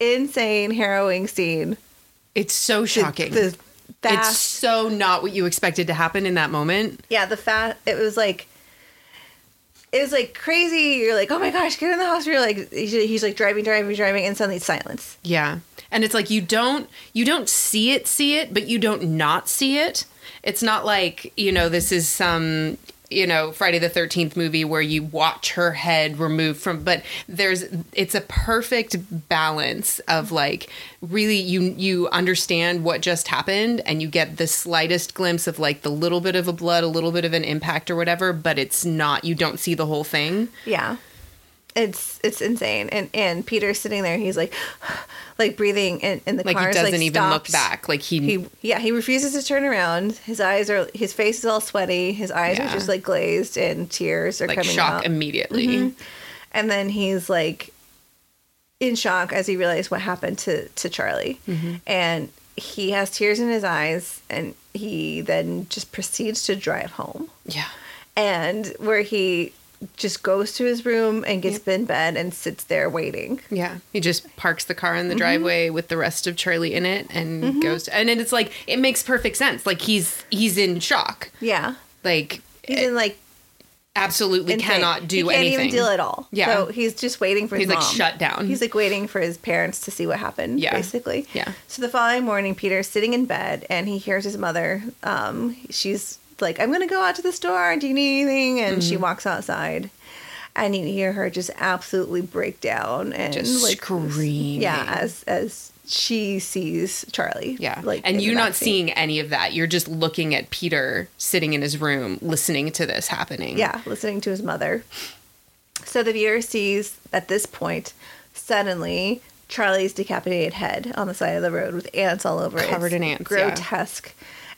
insane, harrowing scene. It's so shocking. The, it's fast so not what you expected to happen in that moment. yeah, the fat. It was like, it was like crazy. You're like, oh my gosh, get in the hospital. You're like he's, he's like driving, driving, driving, and suddenly it's silence. Yeah. And it's like you don't you don't see it see it, but you don't not see it. It's not like, you know, this is some you know Friday the 13th movie where you watch her head removed from but there's it's a perfect balance of like really you you understand what just happened and you get the slightest glimpse of like the little bit of a blood a little bit of an impact or whatever but it's not you don't see the whole thing Yeah. It's it's insane. And and Peter's sitting there, he's like like breathing in, in the like car. he doesn't even look back like he, He yeah, he refuses to turn around. His eyes are his face is all sweaty. His eyes are just like glazed and tears are like coming shock out. immediately Mhm. And then he's like in shock as he realized what happened to to Charlie. Mm-hmm. And he has tears in his eyes and he then just proceeds to drive home yeah and where he just goes to his room and gets in bed and sits there waiting. Yeah, he just parks the car Mm-hmm. in the driveway with the rest of Charlie in it and goes. To, and it's like it makes perfect sense. Like he's he's in shock. Yeah, Like he's in like absolutely insane. cannot do he can't anything. even deal at all. Yeah. so he's just waiting for He's his like mom. shut down. He's like waiting for his parents to see what happened. Yeah. basically. Yeah. So the following morning, Peter's sitting in bed and he hears his mother. Um, she's like, "I'm gonna go out to the store. Do you need anything?" And Mm-hmm. she walks outside. And you hear her just absolutely break down and Just like screaming. Yeah, as as she sees Charlie. yeah, like and you're not seeing any of that. You're just looking at Peter sitting in his room, listening to this happening. Yeah, listening to his mother. So the viewer sees at this point, suddenly, Charlie's decapitated head on the side of the road with ants all over it. Covered It's in ants, yeah.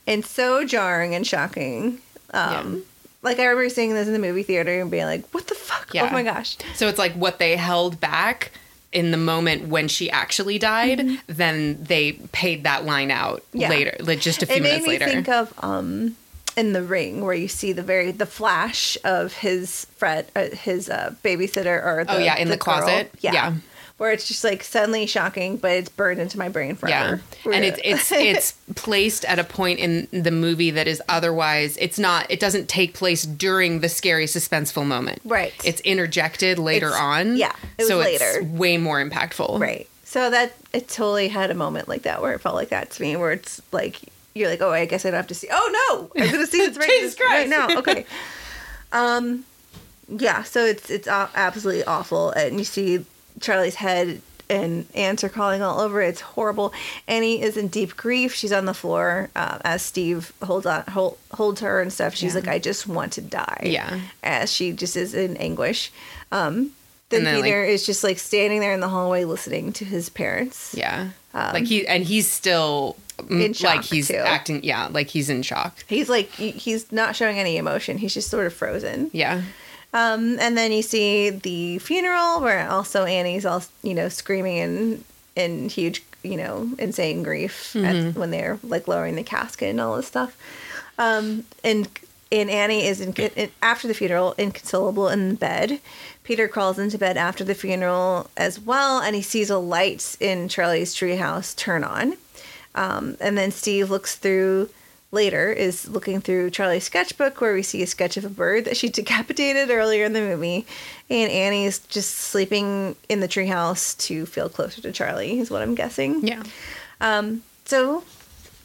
And so jarring and shocking. Um, Like I remember seeing this in the movie theater and being like, what the fuck? Yeah. Oh my gosh. So it's like what they held back in the moment when she actually died, then they paid that line out Mm-hmm. Yeah. later, like just a few It made minutes me later. think of um, in the ring where you see the very the flash of his Fred, uh, his uh, babysitter or the, Oh, yeah, in the girl. closet? Yeah. Yeah. Where it's just like suddenly shocking, but it's burned into my brain forever. Yeah. And it's it's it's placed at a point in the movie that is otherwise it's not it doesn't take place during the scary suspenseful moment. Right. It's interjected later It's- on. yeah, it so later. it's way more impactful. right. So that it totally had a moment like that where it felt like that to me, where it's like you're like, oh, I guess I don't have to see. Oh no, I'm gonna see this right, Jesus this- right now. Okay. um, yeah. So it's it's absolutely awful, and you see Charlie's head. And ants are crawling all over. It's horrible. Annie is in deep grief. She's on the floor uh, as Steve holds on, hold, holds her and stuff. She's Yeah. like, "I just want to die." Yeah. as she just is in anguish. Um, then then, Peter is just like standing there in the hallway listening to his parents. Yeah. like he and he's still mm, Um, in shock, like he's too. acting yeah, like he's in shock. He's like he's not showing any emotion. He's just sort of frozen. Yeah. Um, and then you see the funeral where also Annie's all you know screaming in in huge you know insane grief Mm-hmm. at, when they're like lowering the casket and all this stuff. Um, and and Annie is in, in, after the funeral inconsolable in bed. Peter crawls into bed after the funeral as well, and he sees a light in Charlie's treehouse turn on. Um, and then Steve looks through later is looking through Charlie's sketchbook where we see a sketch of a bird that she decapitated earlier in the movie, and Annie's just sleeping in the treehouse to feel closer to Charlie. Is what I'm guessing. Yeah. Um, so,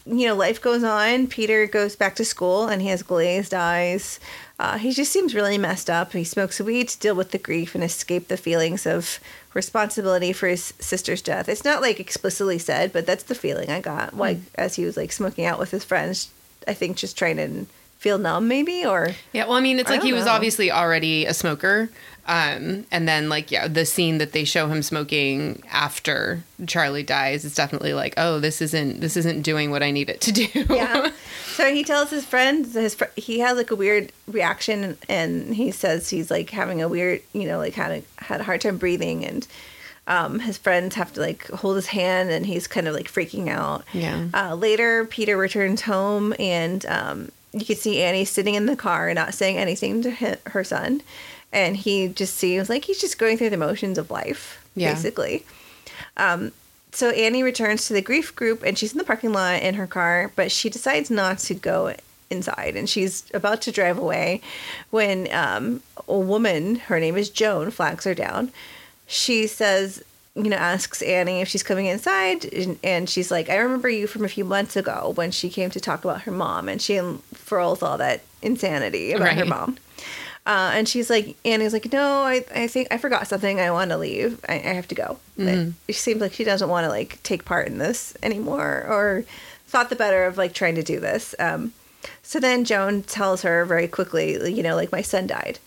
you know, life goes on. Peter goes back to school and he has glazed eyes. Uh, he just seems really messed up. He smokes weed to deal with the grief and escape the feelings of responsibility for his sister's death. It's not like explicitly said, but that's the feeling I got. Hmm. Like as he was like smoking out with his friends, I think just trying to feel numb, maybe or Yeah, well, I mean, it's I like he don't was obviously already a smoker. Um, and then, like, yeah, the scene that they show him smoking after Charlie dies is definitely like, oh, this isn't this isn't doing what I need it to do. yeah. So he tells his friends his fr- he has like a weird reaction, and he says he's like having a weird, you know, like had a had a hard time breathing, and um, his friends have to like hold his hand, and he's kind of like freaking out. Yeah. Uh, later, Peter returns home, and um, you can see Annie sitting in the car, and not saying anything to hi her son, and he just seems like he's just going through the motions of life, Yeah. basically so Annie returns to the grief group and she's in the parking lot in her car, but she decides not to go inside and she's about to drive away when um, a woman, her name is Joan, flags her down. She says, you know, asks Annie if she's coming inside, and, and she's like, I remember you from a few months ago when she came to talk about her mom, and she unfurls all that insanity about her mom. Uh, and she's like, Annie's like, no, I, I think I forgot something. I want to leave. I, I have to go. But It seems like she doesn't want to like take part in this anymore, or thought the better of like trying to do this. Um, so then Joan tells her very quickly, you know, like my son died,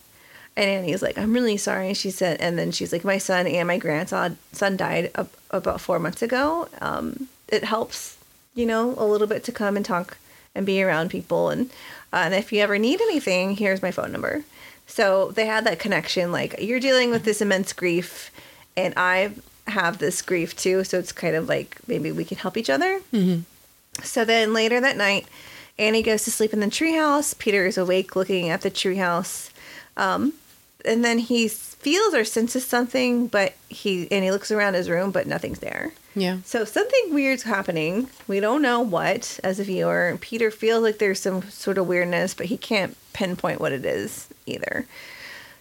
and Annie's like, I'm really sorry. She said, and then she's like, my son and my grandson son died ab- about four months ago. Um, it helps, you know, a little bit to come and talk and be around people, and uh, and if you ever need anything, here's my phone number. So they had that connection. Like you're dealing with this immense grief, and I have this grief too. So it's kind of like maybe we can help each other. So then later that night, Annie goes to sleep in the treehouse. Peter is awake looking at the treehouse. Um, and then he feels or senses something, but he and he looks around his room, but nothing's there. Yeah. So something weird's happening. We don't know what as a viewer. Peter feels like there's some sort of weirdness, but he can't pinpoint what it is either.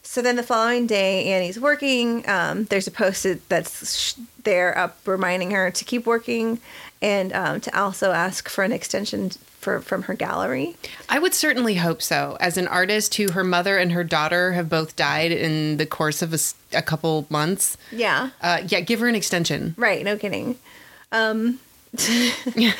So then the following day, Annie's working. Um, there's a post-it that's sh- there up reminding her to keep working and um, to also ask for an extension for from her gallery. I would certainly hope so. As an artist who her mother and her daughter have both died in the course of a couple months, Yeah, uh, yeah, give her an extension. right. No kidding. Um, you're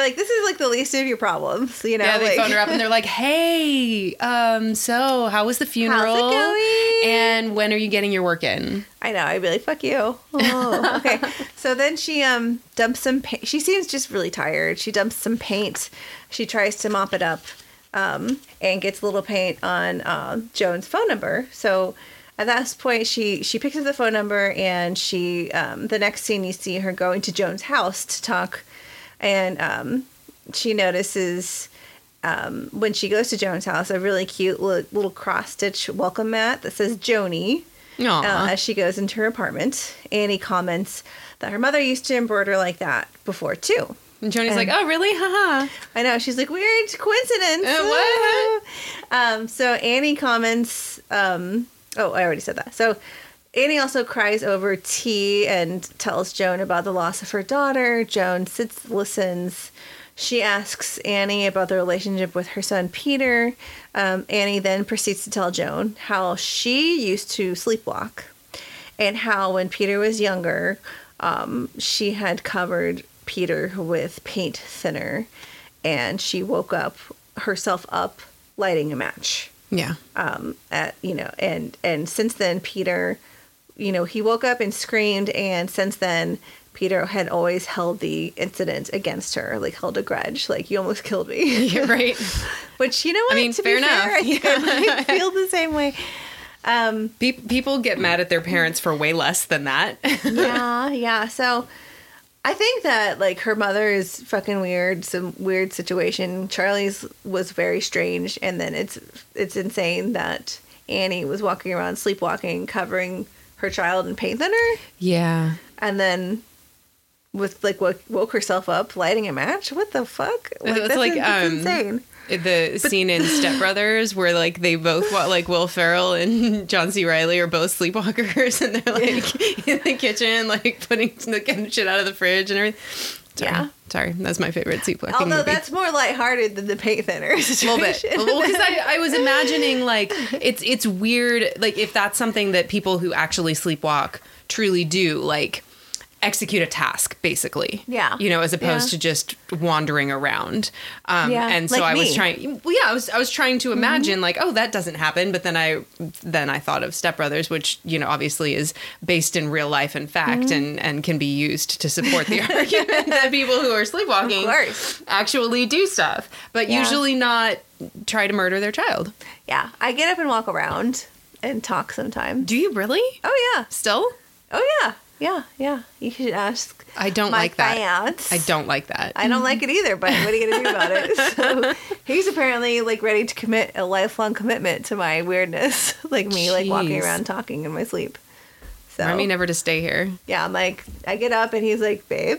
like, this is like the least of your problems, you know? Yeah, they like, phone her up and they're like, "Hey, um, so how was the funeral? going?" And when are you getting your work in?" I know. I'd be like, fuck you. Oh, okay. so then she um dumps some paint. She seems just really tired. She dumps some paint. She tries to mop it up um, and gets a little paint on uh, Joan's phone number. So at that point, she she picks up the phone number and she um, the next scene you see her going to Joan's house to talk, and um, she notices. Um, when she goes to Joan's house, a really cute little, little cross stitch welcome mat that says Joni uh, as she goes into her apartment. Annie comments that her mother used to embroider like that before too. and Joni's like, "Oh, really? Haha." I know she's like weird coincidence. Uh, what? um, so Annie comments. Um, oh, I already said that. So Annie also cries over tea and tells Joan about the loss of her daughter. Joan sits, listens. She asks Annie about the relationship with her son Peter. Um, Annie then proceeds to tell Joan how she used to sleepwalk and how when Peter was younger, um, she had covered Peter with paint thinner and she woke up herself up lighting a match Yeah. um, at you know and and since then peter you know he woke up and screamed and since then peter had always held the incident against her like held a grudge like you almost killed me Yeah, right. which you know what I mean, to fair be fair, enough. I, think I might feel the same way um Pe- people get mad at their parents for way less than that. yeah yeah so I think that like her mother is fucking weird, some weird situation. Charlie's was very strange, and then it's it's insane that Annie was walking around sleepwalking, covering her child in paint thinner, Yeah. and then with like woke, woke herself up lighting a match. What the fuck? That's, like, in- that's um, insane. The scene in Step Brothers where like they both like Will Ferrell and John C. Reilly are both sleepwalkers and they're like in the kitchen like putting the getting shit out of the fridge and everything. Sorry. Yeah. Sorry, that's my favorite sleepwalking Although movie. that's more lighthearted than the paint thinner situation. a little bit. Well, because I, I was imagining like it's it's weird like if that's something that people who actually sleepwalk truly do like execute a task basically Yeah. you know as opposed Yeah. to just wandering around um Yeah, and so like i was me. Mm-hmm. trying well yeah i was i was trying to imagine like oh that doesn't happen but then i then i thought of step brothers which you know obviously is based in real life and fact Mm-hmm. and and can be used to support the argument that people who are sleepwalking actually do stuff but Yeah. usually not try to murder their child yeah, I get up and walk around and talk sometimes. do you really Oh yeah, still oh yeah, yeah, yeah. You should ask i don't my like that fiance. i don't like that I don't like it either, but what are you gonna do about it? So he's apparently like ready to commit a lifelong commitment to my weirdness, like me, like walking around talking in my sleep. So Remind me never to stay here yeah, I'm like, I get up and he's like, "Babe,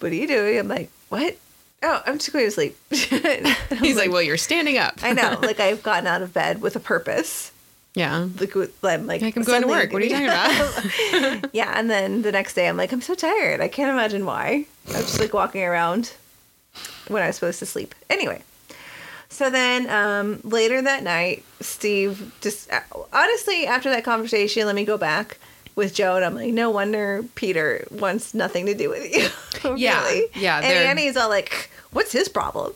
what are you doing?" I'm like, "What? Oh, I'm just going to sleep." he's like well you're standing up I know, like I've gotten out of bed with a purpose. Yeah Like, I'm like, Like, I'm going to work. What are you talking about? yeah, and then the next day I'm like, I'm so tired. I can't imagine why. I'm just like walking around when I was supposed to sleep. Anyway, so then um, later that night, Steve just honestly after that conversation, let me go back with Joe, and I'm like, no wonder Peter wants nothing to do with you. Yeah, yeah, And they're- Annie's all like, what's his problem?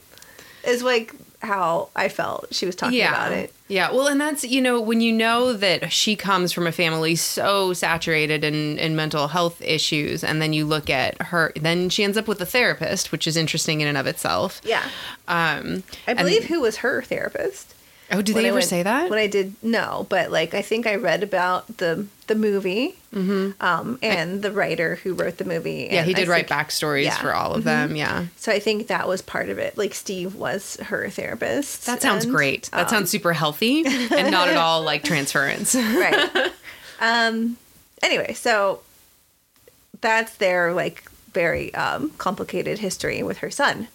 Is like how I felt. She was talking about it. Yeah. Well, and that's, you know, when you know that she comes from a family so saturated in, in mental health issues, and then you look at her, then she ends up with a therapist, which is interesting in and of itself. Yeah. Um, I and- believe who was her therapist. Oh, do they ever went- say that? When I did, no, but like I think I read about the the movie, um, and the writer who wrote the movie. Mm-hmm. yeah, and he I did write think- backstories yeah. Mm-hmm. for all of them. Yeah. So I think that was part of it. Like Steve was her therapist. That sounds and, great. That um, sounds super healthy and not at all like transference. right. um. Anyway, so that's their like very um, complicated history with her son.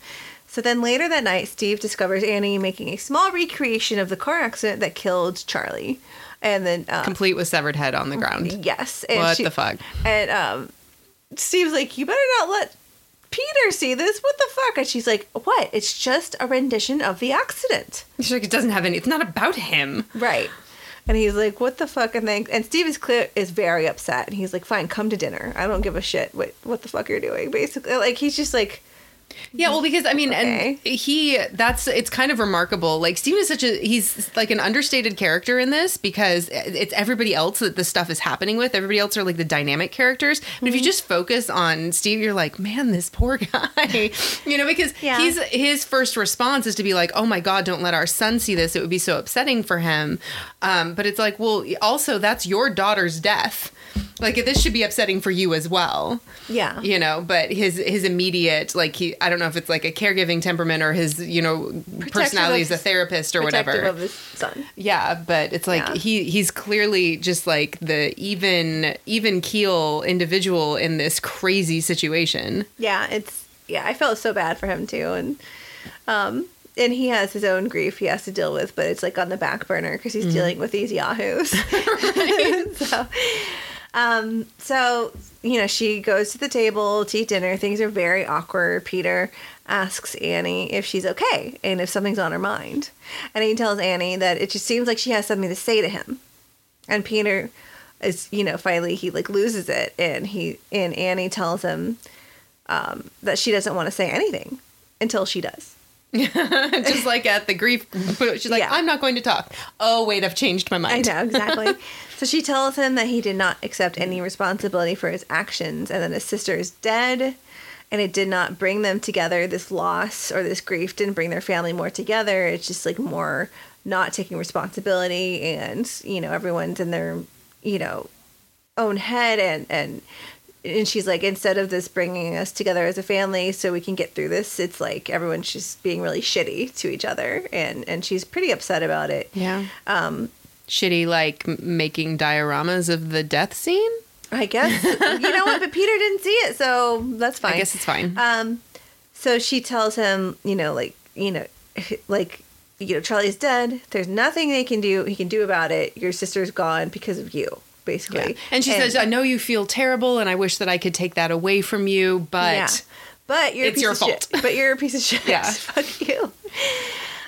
So then later that night, Steve discovers Annie making a small recreation of the car accident that killed Charlie, and then uh, Complete with severed head on the ground. yes, and What she- the fuck? And um, Steve's like, "You better not let Peter see this. What the fuck?" And she's like, "What? It's just a rendition of the accident." She's like, it doesn't have any, it's not about him. Right. And he's like, "What the fuck?" And then and Steve is clear is very upset. And he's like, "Fine, come to dinner. I don't give a shit what what the fuck you're doing." Basically, like he's just like, Yeah, well, because I mean, Okay. and he that's it's kind of remarkable. Like Steven is such a he's like an understated character in this because it's everybody else that this stuff is happening with. Everybody else are like the dynamic characters. But Mm-hmm. if you just focus on Steve, you're like, man, this poor guy. you know, because Yeah. he's his first response is to be like, oh my god, don't let our son see this. It would be so upsetting for him. Um, but it's like, well, also that's your daughter's death. Like this should be upsetting for you as well yeah, you know but his his immediate like he i don't know if it's like a caregiving temperament or his you know personality as a therapist or whatever of his son. yeah but it's like Yeah. he he's clearly just like the even even keel individual in this crazy situation Yeah, it's yeah. I felt so bad for him too, and um, and he has his own grief he has to deal with, but it's like on the back burner because he's dealing with these yahoos. so, um, so you know, she goes to the table to eat dinner. Things are very awkward. Peter asks Annie if she's okay and if something's on her mind, and he tells Annie that it just seems like she has something to say to him, and Peter is you know finally he like loses it and he and Annie tells him um, that she doesn't want to say anything until she does. just like at the grief she's like Yeah. i'm not going to talk oh wait i've changed my mind. I know exactly. so she tells him that he did not accept any responsibility for his actions, and that his sister is dead, and it did not bring them together. This loss or this grief didn't bring their family more together. It's just like more not taking responsibility, and you know everyone's in their you know own head, and and and she's like, instead of this bringing us together as a family so we can get through this, it's like everyone's just being really shitty to each other, and and she's pretty upset about it. Yeah. Um, Shitty, like making dioramas of the death scene. I guess you know what, but Peter didn't see it, so that's fine. I guess it's fine. Um, so she tells him, you know, like you know, like you know, Charlie's dead. There's nothing they can do. He can do about it. Your sister's gone because of you, basically. yeah. And she says, "I know you feel terrible, and I wish that I could take that away from you, but." Yeah. But you're a It's piece your of fault. Shit. But you're a piece of shit. Yeah. Fuck you.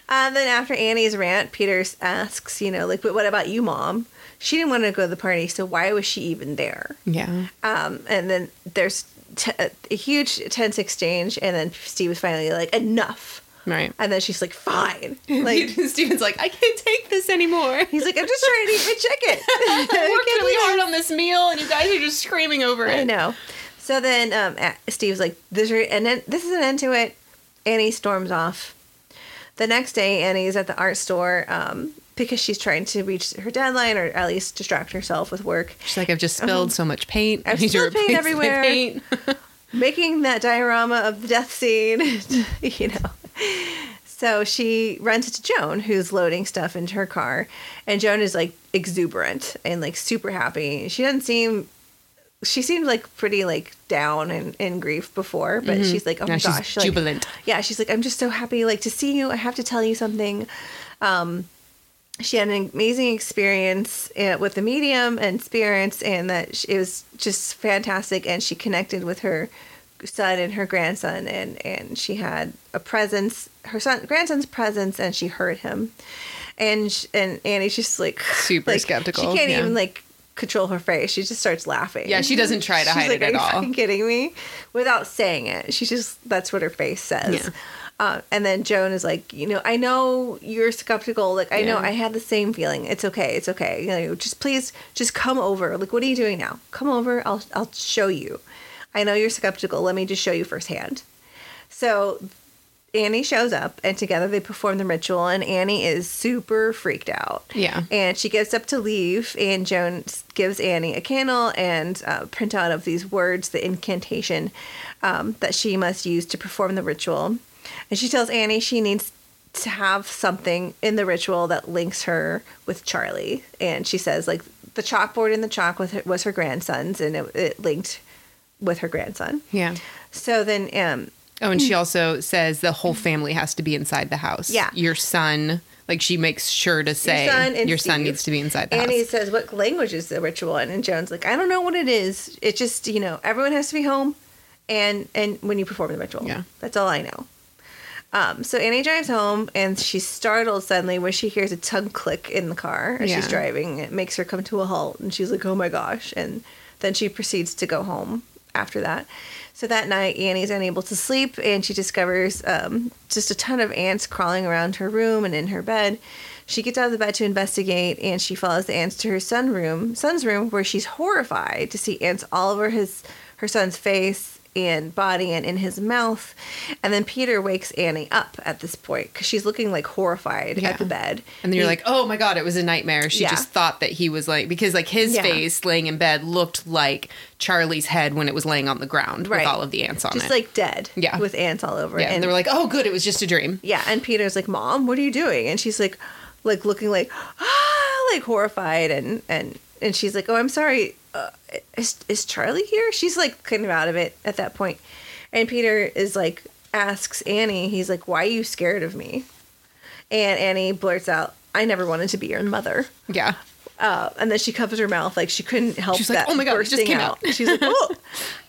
And then after Annie's rant, Peter asks, you know, like, but what about you, mom? She didn't want to go to the party, so why was she even there? Yeah. Um, and then there's t- a huge tense exchange, and then Steve was finally like, enough. Right. And then she's like, fine. Like, Steven's like, I can't take this anymore. he's like, I'm just trying to eat my chicken. I worked really hard on this meal, and you guys are just screaming over it. I know. So then um, Steve's like, "This is and then this is an end to it." Annie storms off. The next day, Annie's at the art store um, because she's trying to reach her deadline or at least distract herself with work, She's like, I've just spilled so much paint. Uh-huh. I've I need to spilled paint everywhere." paint. making that diorama of the death scene. you know. So she runs into Joan, who's loading stuff into her car, and Joan is like exuberant and like super happy. She doesn't seem. She seemed like pretty like down and in grief before, but she's like, oh Yeah, my gosh, like, jubilant. yeah, she's like, I'm just so happy like to see you. I have to tell you something. Um, she had an amazing experience uh, with the medium and spirits, and that it was just fantastic. And she connected with her son and her grandson, and and she had a presence, her son grandson's presence, and she heard him. And sh- and Annie's just like Super like, skeptical, She can't yeah. even like control her face. She just starts laughing. Yeah, she doesn't try to She's hide like, it at Are you all. kidding me? Without saying it, she just that's what her face says. Yeah. Uh, and then Joan is like, you know, I know you're skeptical. Like, I know I had the same feeling. It's okay. It's okay. You know, just please, just come over. Like, what are you doing now? Come over. I'll, I'll show you. I know you're skeptical. Let me just show you firsthand. So Annie shows up, and together they perform the ritual. And Annie is super freaked out. Yeah. And she gets up to leave, and Joan gives Annie a candle and a printout of these words, the incantation um, that she must use to perform the ritual. And she tells Annie she needs to have something in the ritual that links her with Charlie. And she says, like, the chalkboard in the chalk with her, was her grandson's, and it, it linked with her grandson. Yeah. So then, um, Oh, and she also says the whole family has to be inside the house. Yeah. Your son, like she makes sure to say your son son, and Steve. needs to be inside the house. Annie house. says, "What language is the ritual?" in?" And Joan's like, "I don't know what it is. It just, you know, everyone has to be home, and and when you perform the ritual, Yeah. that's all I know." Um, so Annie drives home, and she's startled suddenly when she hears a tongue click in the car as she's driving. It makes her come to a halt, and she's like, "Oh my gosh!" And then she proceeds to go home after that. So that night, Annie's unable to sleep, and she discovers um, just a ton of ants crawling around her room and in her bed. She gets out of the bed to investigate, and she follows the ants to her son room, son's room, where she's horrified to see ants all over his her son's face and body and in his mouth. And then Peter wakes Annie up at this point because she's looking like horrified Yeah. at the bed. And then you're He- like, oh my God, it was a nightmare. She Yeah. just thought that he was like, because like his Yeah. face laying in bed looked like Charlie's head when it was laying on the ground Right. with all of the ants on just it. Just like dead, Yeah. with ants all over. it. And they were like, oh, good, it was just a dream. Yeah, and Peter's like, "Mom, what are you doing?" And she's like, like looking like, ah, like horrified, and and and she's like, "Oh, I'm sorry. Uh, is is Charlie here?" She's like kind of out of it at that point. and Peter is like asks Annie, he's like, "Why are you scared of me?" And Annie blurts out, "I never wanted to be your mother." Yeah. Uh, and then she covers her mouth like she couldn't help She's like, that "Oh my God, it just came out. out." She's like, oh.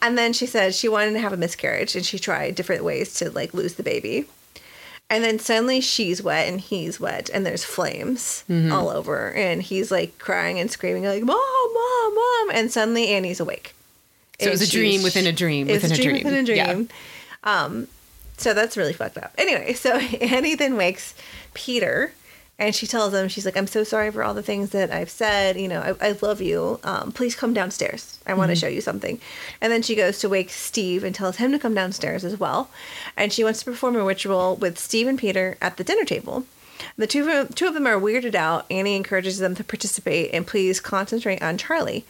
and then she said she wanted to have a miscarriage, and she tried different ways to like lose the baby. And then suddenly she's wet and he's wet, and there's flames Mm-hmm. all over, and he's like crying and screaming like, "Mom, mom, mom!" And suddenly Annie's awake. So it was a dream within a dream within a a dream within a Yeah. dream. Um, so that's really fucked up. Anyway, so Annie then wakes Peter, and she tells him, she's like, "I'm so sorry for all the things that I've said. You know, I, I love you. Um, please come downstairs. I Mm-hmm. want to show you something." And then she goes to wake Steve and tells him to come downstairs as well. And she wants to perform a ritual with Steve and Peter at the dinner table. The two of them, two of them are weirded out. Annie encourages them to participate and please concentrate on Charlie.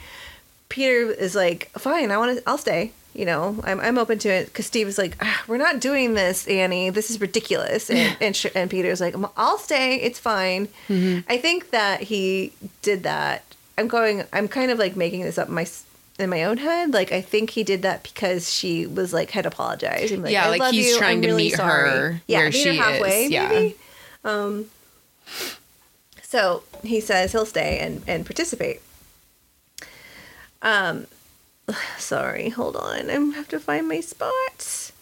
Peter is like, fine, I want to, I'll stay. You know, I'm, I'm open to it because Steve is like, ah, we're not doing this, Annie. This is ridiculous. And and, sh- and Peter's like, I'll stay. It's fine. I think that he did that. I'm going. I'm kind of like making this up in my in my own head. Like I think he did that because she was like had apologized. Like, Yeah, I like, love he's you. trying I'm to really meet sorry. her Yeah, where she halfway. is, yeah. Maybe. Um. So he says he'll stay and and participate. Um, sorry, hold on. I have to find my spots.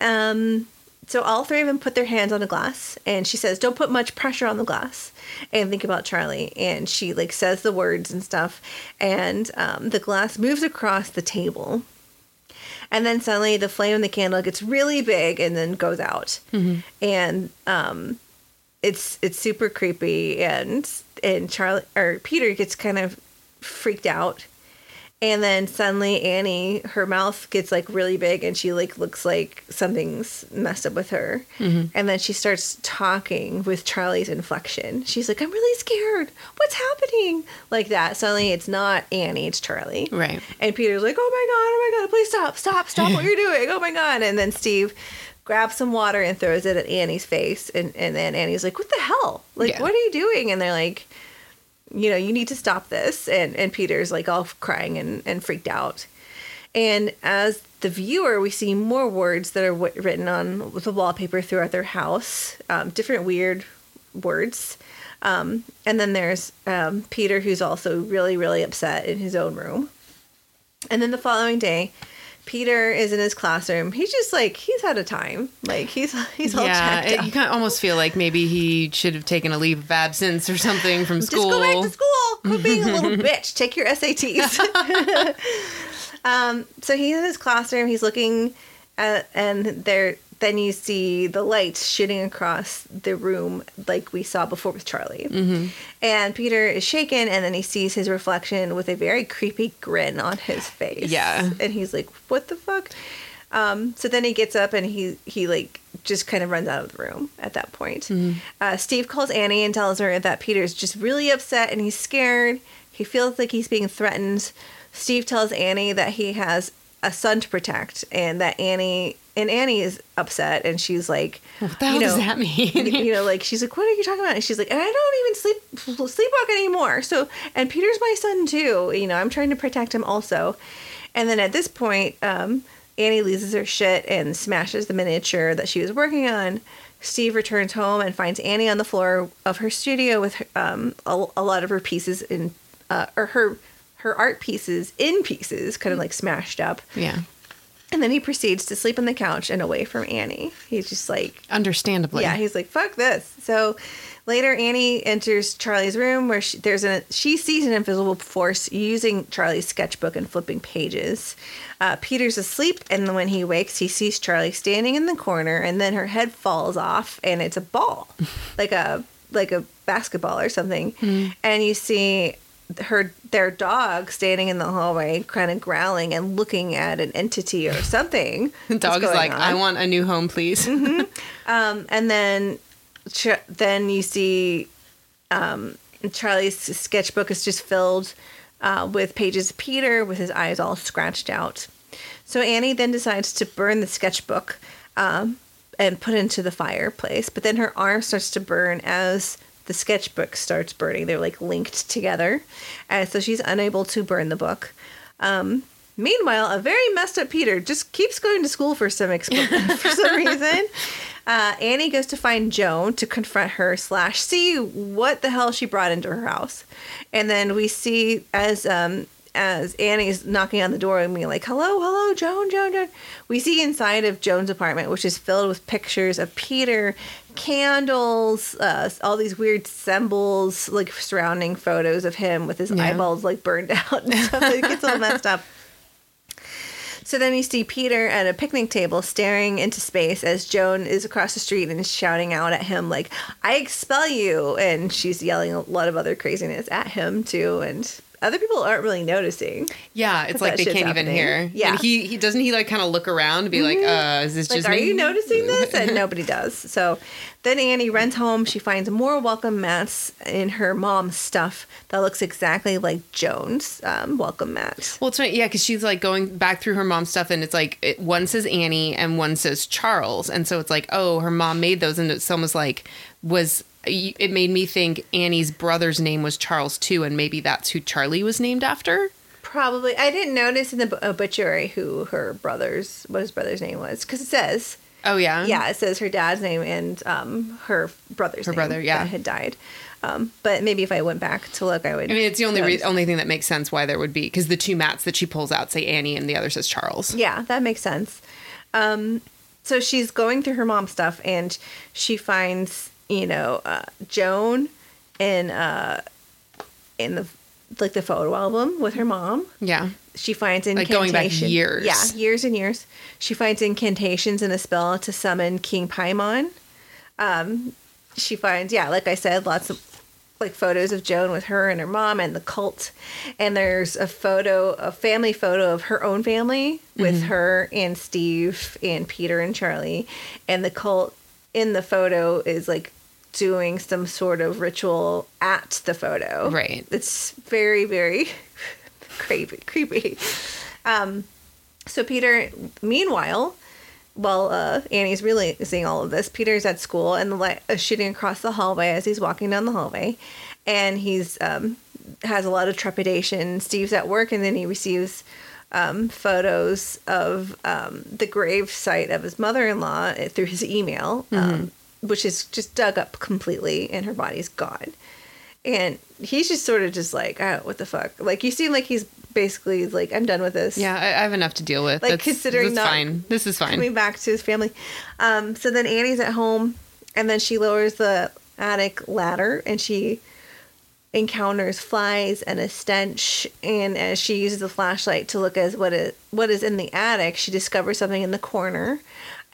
Um, so all three of them put their hands on the glass, and she says, "Don't put much pressure on the glass." And think about Charlie, and she like says the words and stuff, and um, the glass moves across the table, and then suddenly the flame in the candle gets really big and then goes out, and um, it's it's super creepy, and and Charlie or Peter gets kind of freaked out and then suddenly Annie, her mouth gets like really big and she like looks like something's messed up with her. Mm-hmm. And then she starts talking with Charlie's inflection. She's like, I'm really scared. What's happening? Like that. Suddenly it's not Annie, it's Charlie. Right. And Peter's like, oh my God, oh my God, please stop, stop, stop what you're doing. Oh my God. And then Steve grabs some water and throws it at Annie's face. And, and then Annie's like, what the hell? Like, Yeah. what are you doing? And they're like, you know, you need to stop this. And, and Peter's like all crying and, and freaked out. And as the viewer, we see more words that are w- written on the wallpaper throughout their house, um, different weird words. Um, and then there's um, Peter, who's also really, really upset in his own room. And then the following day, Peter is in his classroom. He's just like he's out of time. Like he's he's all yeah, checked it, out. you kind of almost feel like maybe he should have taken a leave of absence or something from school. Just go back to school. Quit being a little bitch. Take your SATs. um, so he's in his classroom. He's looking at, and there. Then you see the lights shooting across the room, like we saw before with Charlie. Mm-hmm. And Peter is shaken, and then he sees his reflection with a very creepy grin on his face. Yeah. and he's like, "What the fuck?" Um, so then he gets up and he he like just kind of runs out of the room at that point. Uh, Steve calls Annie and tells her that Peter's just really upset and he's scared. He feels like he's being threatened. Steve tells Annie that he has a son to protect and that Annie and Annie is upset and she's like, What the hell you know, does that mean? you know, like she's like, "What are you talking about?" And she's like, "And I don't even sleep sleepwalk anymore." So, and Peter's my son too. You know, I'm trying to protect him also. And then at this point, um, Annie loses her shit and smashes the miniature that she was working on. Steve returns home and finds Annie on the floor of her studio with um, a, a lot of her pieces in, uh, or her her art pieces in pieces, kind of like smashed up. yeah, And then he proceeds to sleep on the couch and away from Annie. He's just like, understandably. yeah, he's like, fuck this. So later, Annie enters Charlie's room where she, there's a she sees an invisible force using Charlie's sketchbook and flipping pages. Uh, Peter's asleep, and when he wakes, he sees Charlie standing in the corner, and then her head falls off, and it's a ball, like a like a basketball or something, and you see her their dog standing in the hallway kind of growling and looking at an entity or something the that's dog is like, on. "I want a new home, please." Um, and then, then you see um, Charlie's sketchbook is just filled uh, with pages of Peter with his eyes all scratched out. So Annie then decides to burn the sketchbook um, and put it into the fireplace. But then her arm starts to burn as the sketchbook starts burning. They're like linked together, and so she's unable to burn the book. Um, meanwhile, a very messed up Peter just keeps going to school for some for some reason. Uh, Annie goes to find Joan to confront her slash see what the hell she brought into her house, and then we see as um, as Annie's knocking on the door and being like, "Hello, hello, Joan, Joan, Joan." We see inside of Joan's apartment, which is filled with pictures of Peter, candles, uh, all these weird symbols like surrounding photos of him with his Yeah. eyeballs like burned out and stuff. It gets all messed up. So then you see Peter at a picnic table staring into space as Joan is across the street and is shouting out at him like, "I expel you!" And she's yelling a lot of other craziness at him too. And other people aren't really noticing. Yeah, it's like they can't even hear. Yeah. And he he doesn't he like kind of look around and be like, uh, is this Like, just are me? you noticing this? And nobody does. So then Annie runs home. She finds more welcome mats in her mom's stuff that looks exactly like Joan's um, welcome mat. Well, it's right, yeah, because she's like going back through her mom's stuff, and it's like it, one says Annie and one says Charles, and so it's like, oh, her mom made those, and it's almost like was it made me think Annie's brother's name was Charles too, and maybe that's who Charlie was named after. Probably. I didn't notice in the obituary who her brother's, what his brother's name was. Because it says, Oh yeah, yeah, it says her dad's name and um, her brother's Her name brother, yeah. had died. Um, but maybe if I went back to look, I would. I mean, it's the only re- only thing that makes sense why there would be because the two mats that she pulls out say Annie and the other says Charles. Yeah, that makes sense. Um, so she's going through her mom's stuff and she finds, you know, uh, Joan in uh, in the like the photo album with her mom. Yeah, She finds Like going back years. Yeah, years and years. She finds incantations and a spell to summon King Paimon. Um, she finds, yeah, like I said, lots of like photos of Joan with her and her mom and the cult. And there's a photo, a family photo of her own family with Mm-hmm. her and Steve and Peter and Charlie. And the cult in the photo is like doing some sort of ritual at the photo. Right. It's very, very creepy. Creepy. Um, so Peter, meanwhile, while uh, Annie's realizing all of this, Peter's at school and the light is shooting across the hallway as he's walking down the hallway, and he's um, has a lot of trepidation. Steve's at work, and then he receives um, photos of um, the grave site of his mother-in-law through his email, um, which is just dug up completely, and her body's gone. And he's just sort of just like, oh, what the fuck? Like you seem like he's basically like, I'm done with this. yeah, I, I have enough to deal with. Like, That's- considering that's fine. This is fine. coming back to his family. Um, so then Annie's at home, and then she lowers the attic ladder, and she encounters flies and a stench. And as she uses the flashlight to look at what is what is in the attic, she discovers something in the corner.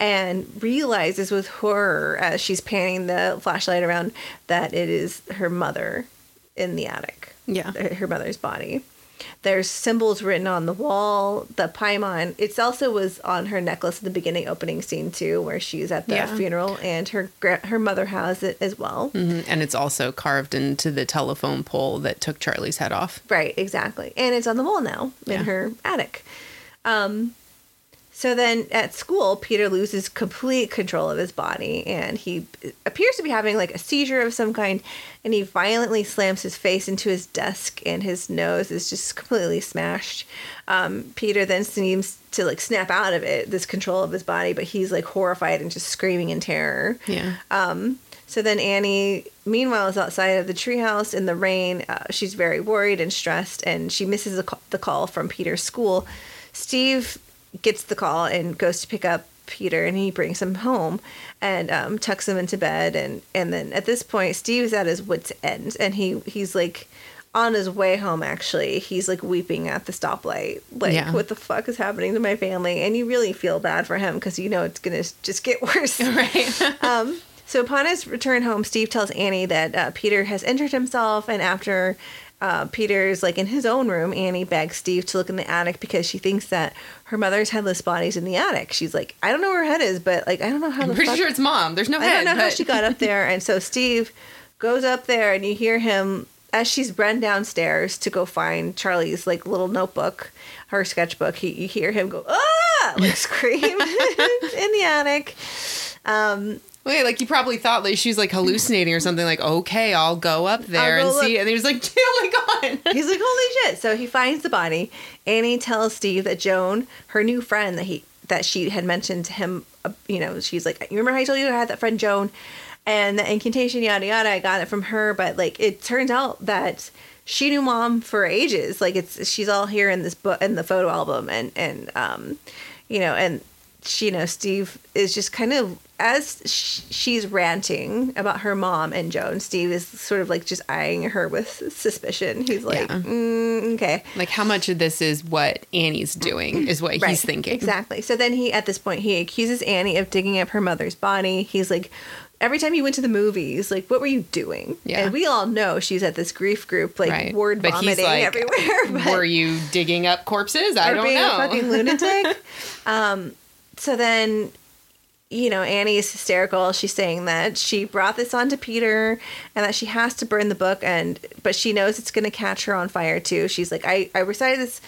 And realizes with horror as she's panning the flashlight around that it is her mother in the attic Yeah. her mother's body. There's symbols written on the wall. The paimon. It also was on her necklace at the beginning opening scene too, where she's at the Yeah. funeral, and her her mother has it as well. Mhm. And it's also carved into the telephone pole that took Charlie's head off. Right, exactly. And it's on the wall now in Yeah. her attic. Um, so then at school, Peter loses complete control of his body and he appears to be having like a seizure of some kind. And he violently slams his face into his desk and his nose is just completely smashed. Um, Peter then seems to like snap out of it, this control of his body, but he's like horrified and just screaming in terror. Yeah. Um, so then Annie, meanwhile, is outside of the treehouse in the rain. Uh, she's very worried and stressed, and she misses the call, the call from Peter's school. Steve gets the call and goes to pick up Peter, and he brings him home and um, tucks him into bed. And and then at this point, Steve's at his wits' end, and he he's like on his way home. Actually, he's like weeping at the stoplight, like Yeah. what the fuck is happening to my family? And you really feel bad for him because you know it's gonna just get worse. Right. Um, so upon his return home, Steve tells Annie that uh, Peter has injured himself, and after uh, Peter's like in his own room, Annie begs Steve to look in the attic because she thinks that her mother's headless body's in the attic. She's like, I don't know where her head is, but like I don't know how I'm the pretty fuck sure it's mom. There's no I head. don't know how she got up there. And so Steve goes up there, and you hear him as she's run downstairs to go find Charlie's like little notebook, her sketchbook. He, you hear him go ah, like scream in the attic. Um, Wait, like you probably thought like she was like hallucinating or something. Like, okay, I'll go up there I'll and go see. And he was like, oh my god. He's like, holy shit. So he finds the body. Annie tells Steve that Joan, her new friend that he that she had mentioned to him, uh, you know, she's like, you remember how I told you I had that friend Joan, and the incantation, yada yada. I got it from her, but like it turns out that she knew mom for ages. Like it's she's all here in this book in the photo album, and and um, you know, and she, you know, Steve is just kind of as sh- she's ranting about her mom and Joan. Steve is sort of like just eyeing her with suspicion. He's like, Yeah. mm, okay. Like how much of this is what Annie's doing is what Right, he's thinking. Exactly. So then he, at this point, he accuses Annie of digging up her mother's body. He's like, every time you went to the movies, like what were you doing? Yeah. And we all know she's at this grief group, like Right. word But vomiting like, everywhere. But, Were you digging up corpses? I don't being know. a fucking lunatic. um, so then, you know, Annie is hysterical. She's saying that she brought this on to Peter and that she has to burn the book, and but she knows it's going to catch her on fire too. She's like, I I recited this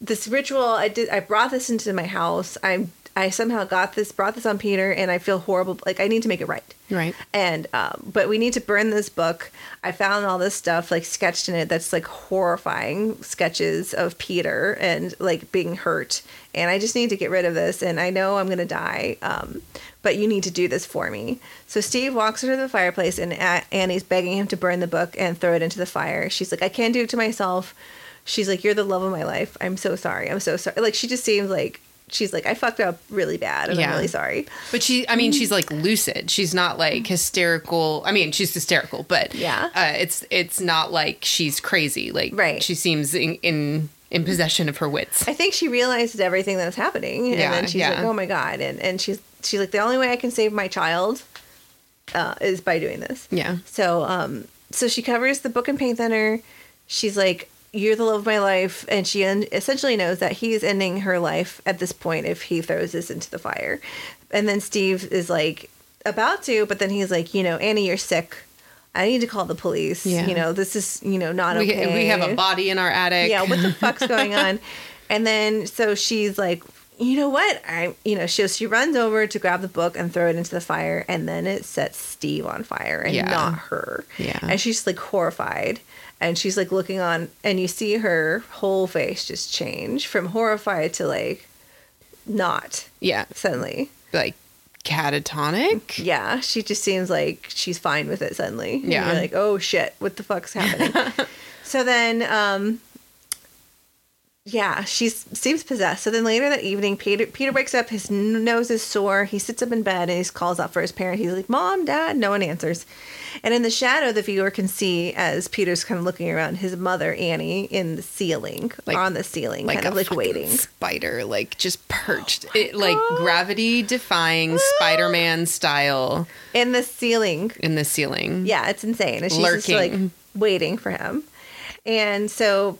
this ritual. I did. I brought this into my house. I'm. I somehow got this, brought this on Peter, and I feel horrible. Like I need to make it right. Right. And um, but we need to burn this book. I found all this stuff like sketched in it that's like horrifying sketches of Peter and like being hurt. And I just need to get rid of this. And I know I'm gonna die. Um, but you need to do this for me. So Steve walks her to the fireplace, and A- Annie's begging him to burn the book and throw it into the fire. She's like, I can't do it to myself. She's like, You're the love of my life. I'm so sorry. I'm so sorry. Like she just seems like she's like, I fucked up really bad, and Yeah. I'm really sorry. But she, I mean, she's like lucid. She's not like hysterical. I mean, she's hysterical, but Yeah. uh, it's it's not like she's crazy. Like, Right. She seems in in, in possession of her wits. I think she realized everything that was happening, and Yeah, then she's yeah. like, "Oh my god!" And and she's she's like, "The only way I can save my child uh, is by doing this." Yeah. So um, so she covers the book in paint thinner. She's like, "You're the love of my life," and she un- essentially knows that he's ending her life at this point if he throws this into the fire. And then Steve is like about to, but then he's like, "You know, Annie, you're sick." I need to call the police. Yeah. You know, this is, you know, not We, okay. we have a body in our attic. Yeah, what the fuck's going on? And then so she's like, you know what? I, you know, she she runs over to grab the book and throw it into the fire, and then it sets Steve on fire and Yeah. not her. Yeah. and she's like horrified, and she's like looking on, and you see her whole face just change from horrified to like not yeah, suddenly. like catatonic. Yeah, she just seems like she's fine with it suddenly. Yeah. you're like, oh shit, what the fuck's happening? so then, um, yeah, she seems possessed. So then later that evening, Peter Peter wakes up. His nose is sore. He sits up in bed and he calls out for his parent. He's like, "Mom, Dad." No one answers. And in the shadow, the viewer can see as Peter's kind of looking around his mother Annie in the ceiling, Like- on the ceiling, Like kind of like waiting. spider, like just perched, oh it, like gravity defying Spider-Man style in the ceiling in the ceiling. Yeah, it's insane. And she's just like waiting for him. And so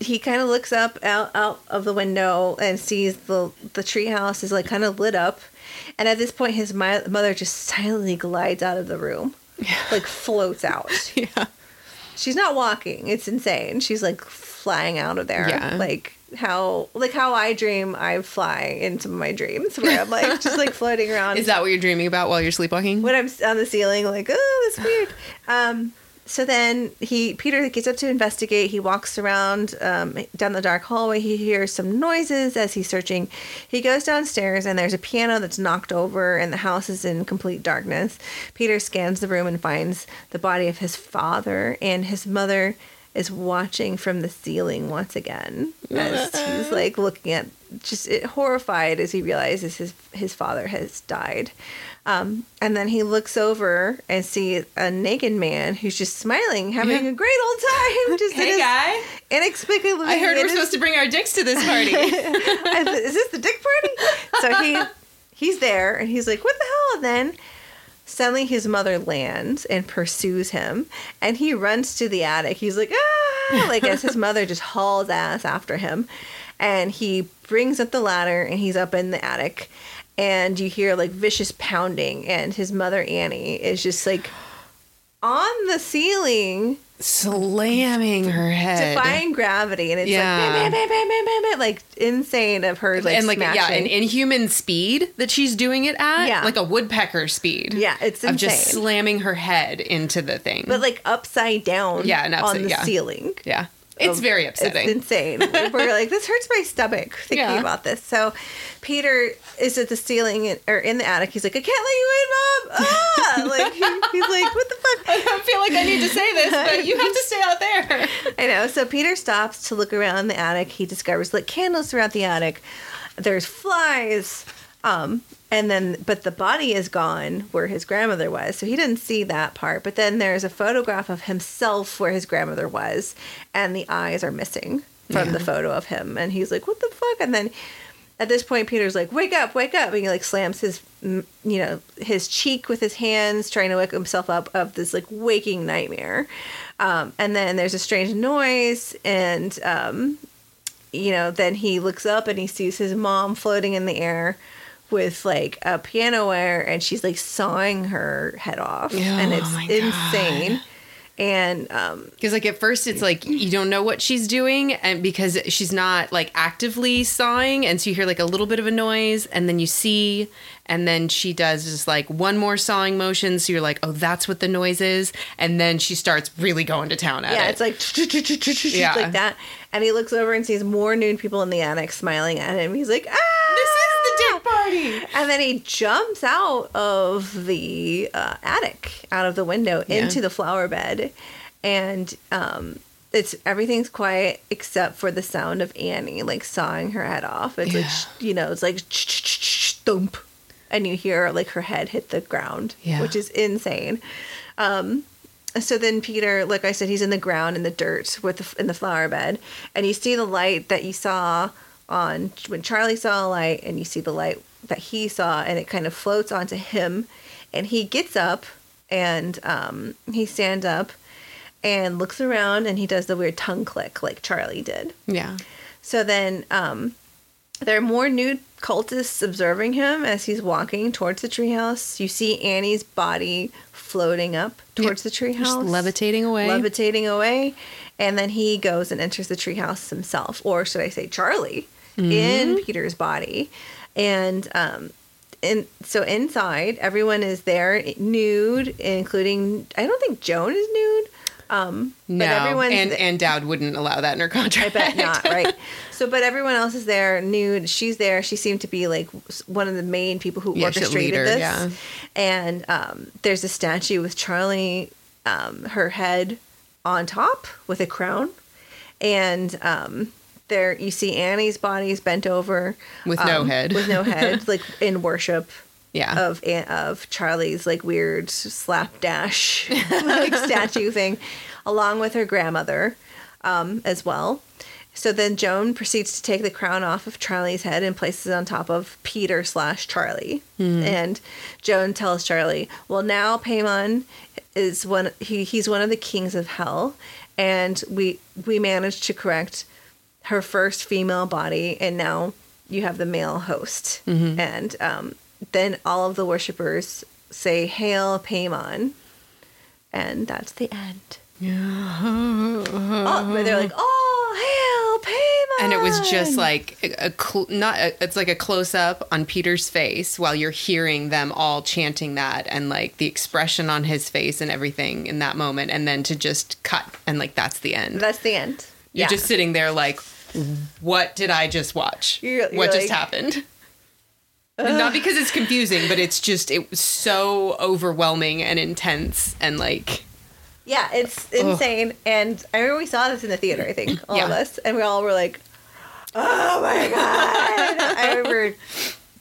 he kind of looks up out, out of the window and sees the the treehouse is like kind of lit up. And at this point, his mi- mother just silently glides out of the room, like floats out. yeah. She's not walking. It's insane. She's like flying out of there. Yeah. Like how like how I dream I fly in some of my dreams where I'm like just like floating around Is that what you're dreaming about while you're sleepwalking? when I'm on the ceiling, like, oh, that's weird. Um, so then he Peter gets up to investigate. He walks around um, down the dark hallway. He hears some noises as he's searching. He goes downstairs and there's a piano that's knocked over, and the house is in complete darkness. Peter scans the room and finds the body of his father, and his mother is watching from the ceiling once again as he's like looking at just horrified as he realizes his his father has died. Um, and then he looks over and sees a naked man who's just smiling, having Yeah. a great old time. Just hey his- guy, inexplicably. I heard we're supposed to bring our dicks to this party. is this the dick party? So he he's there and he's like, what the hell? And then suddenly his mother lands and pursues him and he runs to the attic. He's like, ah, like as his mother just hauls ass after him. And he brings up the ladder and he's up in the attic. And you hear like vicious pounding, and his mother Annie is just like on the ceiling Slamming her head. defying gravity, and it's Yeah. like bam, bam, bam, bam, bam, bam, bam, like insane of her like and like yeah, an inhuman speed that she's doing it at, Yeah. like a woodpecker speed. Yeah, it's of just slamming her head into the thing. but like upside down Yeah, and on the yeah. ceiling. yeah, it's of- very upsetting. It's insane. We're like, this hurts my stomach thinking Yeah. about this. So Peter is at the ceiling or in the attic. He's like, I can't let you in, mom. Ah! like he, he's like, what the fuck? I don't feel like I need to say this, but you have to stay out there. I know. So Peter stops to look around the attic. He discovers lit candles throughout the attic. There's flies. Um, and then, but the body is gone where his grandmother was. So he didn't see that part. But then there's a photograph of himself where his grandmother was, and the eyes are missing from Yeah. the photo of him. And he's like, what the fuck? And then at this point, Peter's like, "Wake up, wake up!" and he like slams his, you know, his cheek with his hands, trying to wake himself up of this like waking nightmare. Um, and then there's a strange noise, and um, you know, then he looks up and he sees his mom floating in the air with like a piano wire, and she's like sawing her head off, and Oh it's insane. And um, Because like at first it's like you don't know what she's doing, and because she's not like actively sawing, and so you hear like a little bit of a noise, and then you see, and then she does just like one more sawing motion, so you're like, oh, that's what the noise is, and then she starts really going to town at yeah, it. it's like Yeah. like that. And he looks over and sees more nude people in the attic smiling at him. He's like, ah! this is the dick party. And then he jumps out of the uh, attic, out of the window, Yeah. into the flower bed, and um, it's everything's quiet except for the sound of Annie like sawing her head off. It's Yeah. sh- you know, it's like thump, and you hear like her head hit the ground, Yeah. which is insane. Um, so then Peter, like I said, he's in the ground in the dirt with the, in the flower bed, and you see the light that you saw on when Charlie saw a light, and you see the light that he saw, and it kind of floats onto him, and he gets up and um, he stands up and looks around, and he does the weird tongue click like Charlie did. Yeah. So then um, there are more nude cultists observing him as he's walking towards the treehouse. You see Annie's body floating up towards the treehouse, levitating away. levitating away, and then he goes and enters the treehouse himself, or should I say, Charlie, in Peter's body, and um, and so inside, everyone is there nude, including I don't think Joan is nude. Um, no, but everyone's and Ann Dowd wouldn't allow that in her contract. I bet not, right? So, but everyone else is there nude. She's there. She seemed to be like one of the main people who Yeah, orchestrated leader, this. yeah. And um, there's a statue with Charlie, um, her head on top with a crown, and um, there you see Annie's body is bent over With no um, head. with no head, like in worship Yeah. of of Charlie's like weird slapdash like statue thing, along with her grandmother um, as well. So then Joan proceeds to take the crown off of Charlie's head and places it on top of Peter slash Charlie. And Joan tells Charlie, "Well, now Paimon is one. He, he's one of the kings of hell, and we we managed to correct her first female body, and now you have the male host. And um, then all of the worshippers say, "Hail Paimon," and that's the end. oh, but they're like, "Oh, hail Paimon!" and it was just like a, a cl- not a, it's like a close up on Peter's face while you're hearing them all chanting that and like the expression on his face and everything in that moment and then to just cut and like that's the end. that's the end. You're Yeah. just sitting there like what did I just watch? You're- you're what just like- happened? And Not because it's confusing, but it's just it was so overwhelming and intense and like Yeah, it's insane. And I remember we saw this in the theater, I think, all of us. And we all were like, oh my God. I remember.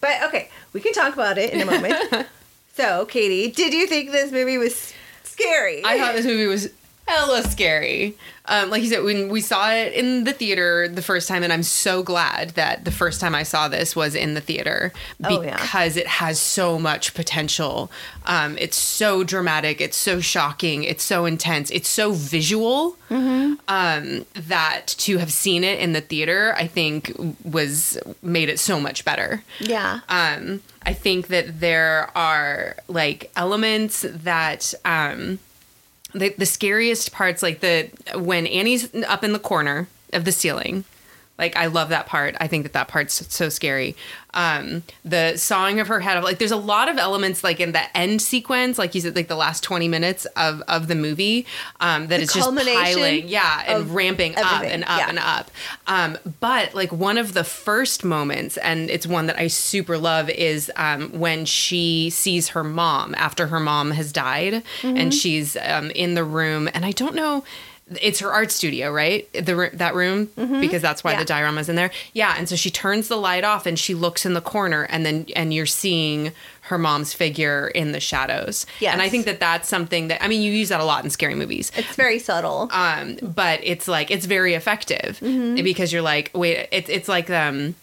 But okay, we can talk about it in a moment. so, Katie, did you think this movie was scary? I thought this movie was hella scary. Um, like you said, when we saw it in the theater the first time, and I'm so glad that the first time I saw this was in the theater Oh, yeah. because it has so much potential. Um, it's so dramatic, it's so shocking, it's so intense, it's so visual. Mm-hmm. Um, that to have seen it in the theater, I think was made it so much better. Yeah. Um, I think that there are like elements that um, the, the scariest parts, like the when Annie's up in the corner of the ceiling. Like I love that part. I think that that part's so scary. Um, the sawing of her head, of like there's a lot of elements like in the end sequence, like you said, like the last 20 minutes of of the movie, um, that The is just piling, yeah, and ramping up and up yeah. and up. Um, but like one of the first moments, and it's one that I super love, is um, when she sees her mom after her mom has died, Mm-hmm. and she's um, in the room, and I don't know. It's her art studio, right? The that room because that's why Mm-hmm. Yeah. the diorama's in there. Yeah, and so she turns the light off and she looks in the corner, and then and you're seeing her mom's figure in the shadows. Yes. and I think that that's something that I mean you use that a lot in scary movies it's very subtle. um but it's like it's very effective Mm-hmm. because you're like wait it's it's like um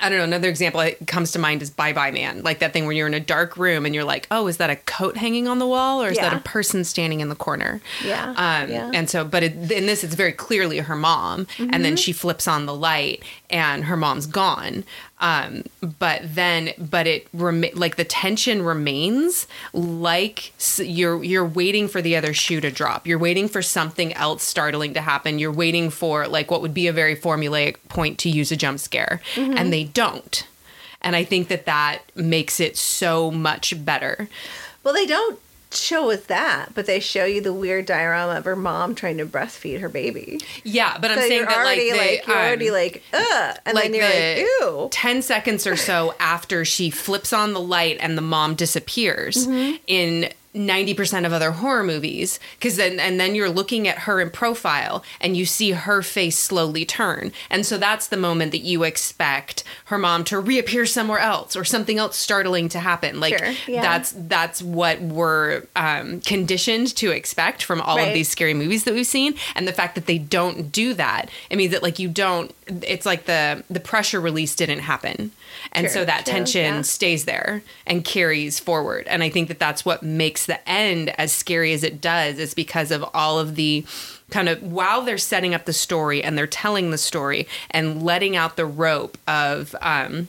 I don't know. Another example that comes to mind is Bye Bye Man, like that thing where you're in a dark room and you're like, oh, is that a coat hanging on the wall or is that a person standing in the corner? Yeah, Um, yeah. And so, but it, in this, it's very clearly her mom, and Mm-hmm. then she flips on the light and her mom's gone. Um, but then, but it rema- like the tension remains, like you're you're waiting for the other shoe to drop. You're waiting for something else startling to happen. You're waiting for like what would be a very formulaic point to use a jump scare, Mm-hmm. and they don't. And I think that that makes it so much better. Well, they don't show us that, but they show you the weird diorama of her mom trying to breastfeed her baby. Yeah, but I'm saying that like already they, like, you're already um, like ugh, and like then you're the like ew. 10 seconds or so after she flips on the light and the mom disappears Mm-hmm. in 90% of other horror movies because then and then you're looking at her in profile and you see her face slowly turn and so that's the moment that you expect her mom to reappear somewhere else or something else startling to happen like Sure, yeah. that's that's what we're um, conditioned to expect from all Right. of these scary movies that we've seen and the fact that they don't do that it means that like you don't it's like the the pressure release didn't happen and Sure, so that true, tension yeah. stays there and carries forward. And i think that that's what makes the end as scary as it does is because of all of the kind of while they're setting up the story and they're telling the story and letting out the rope of um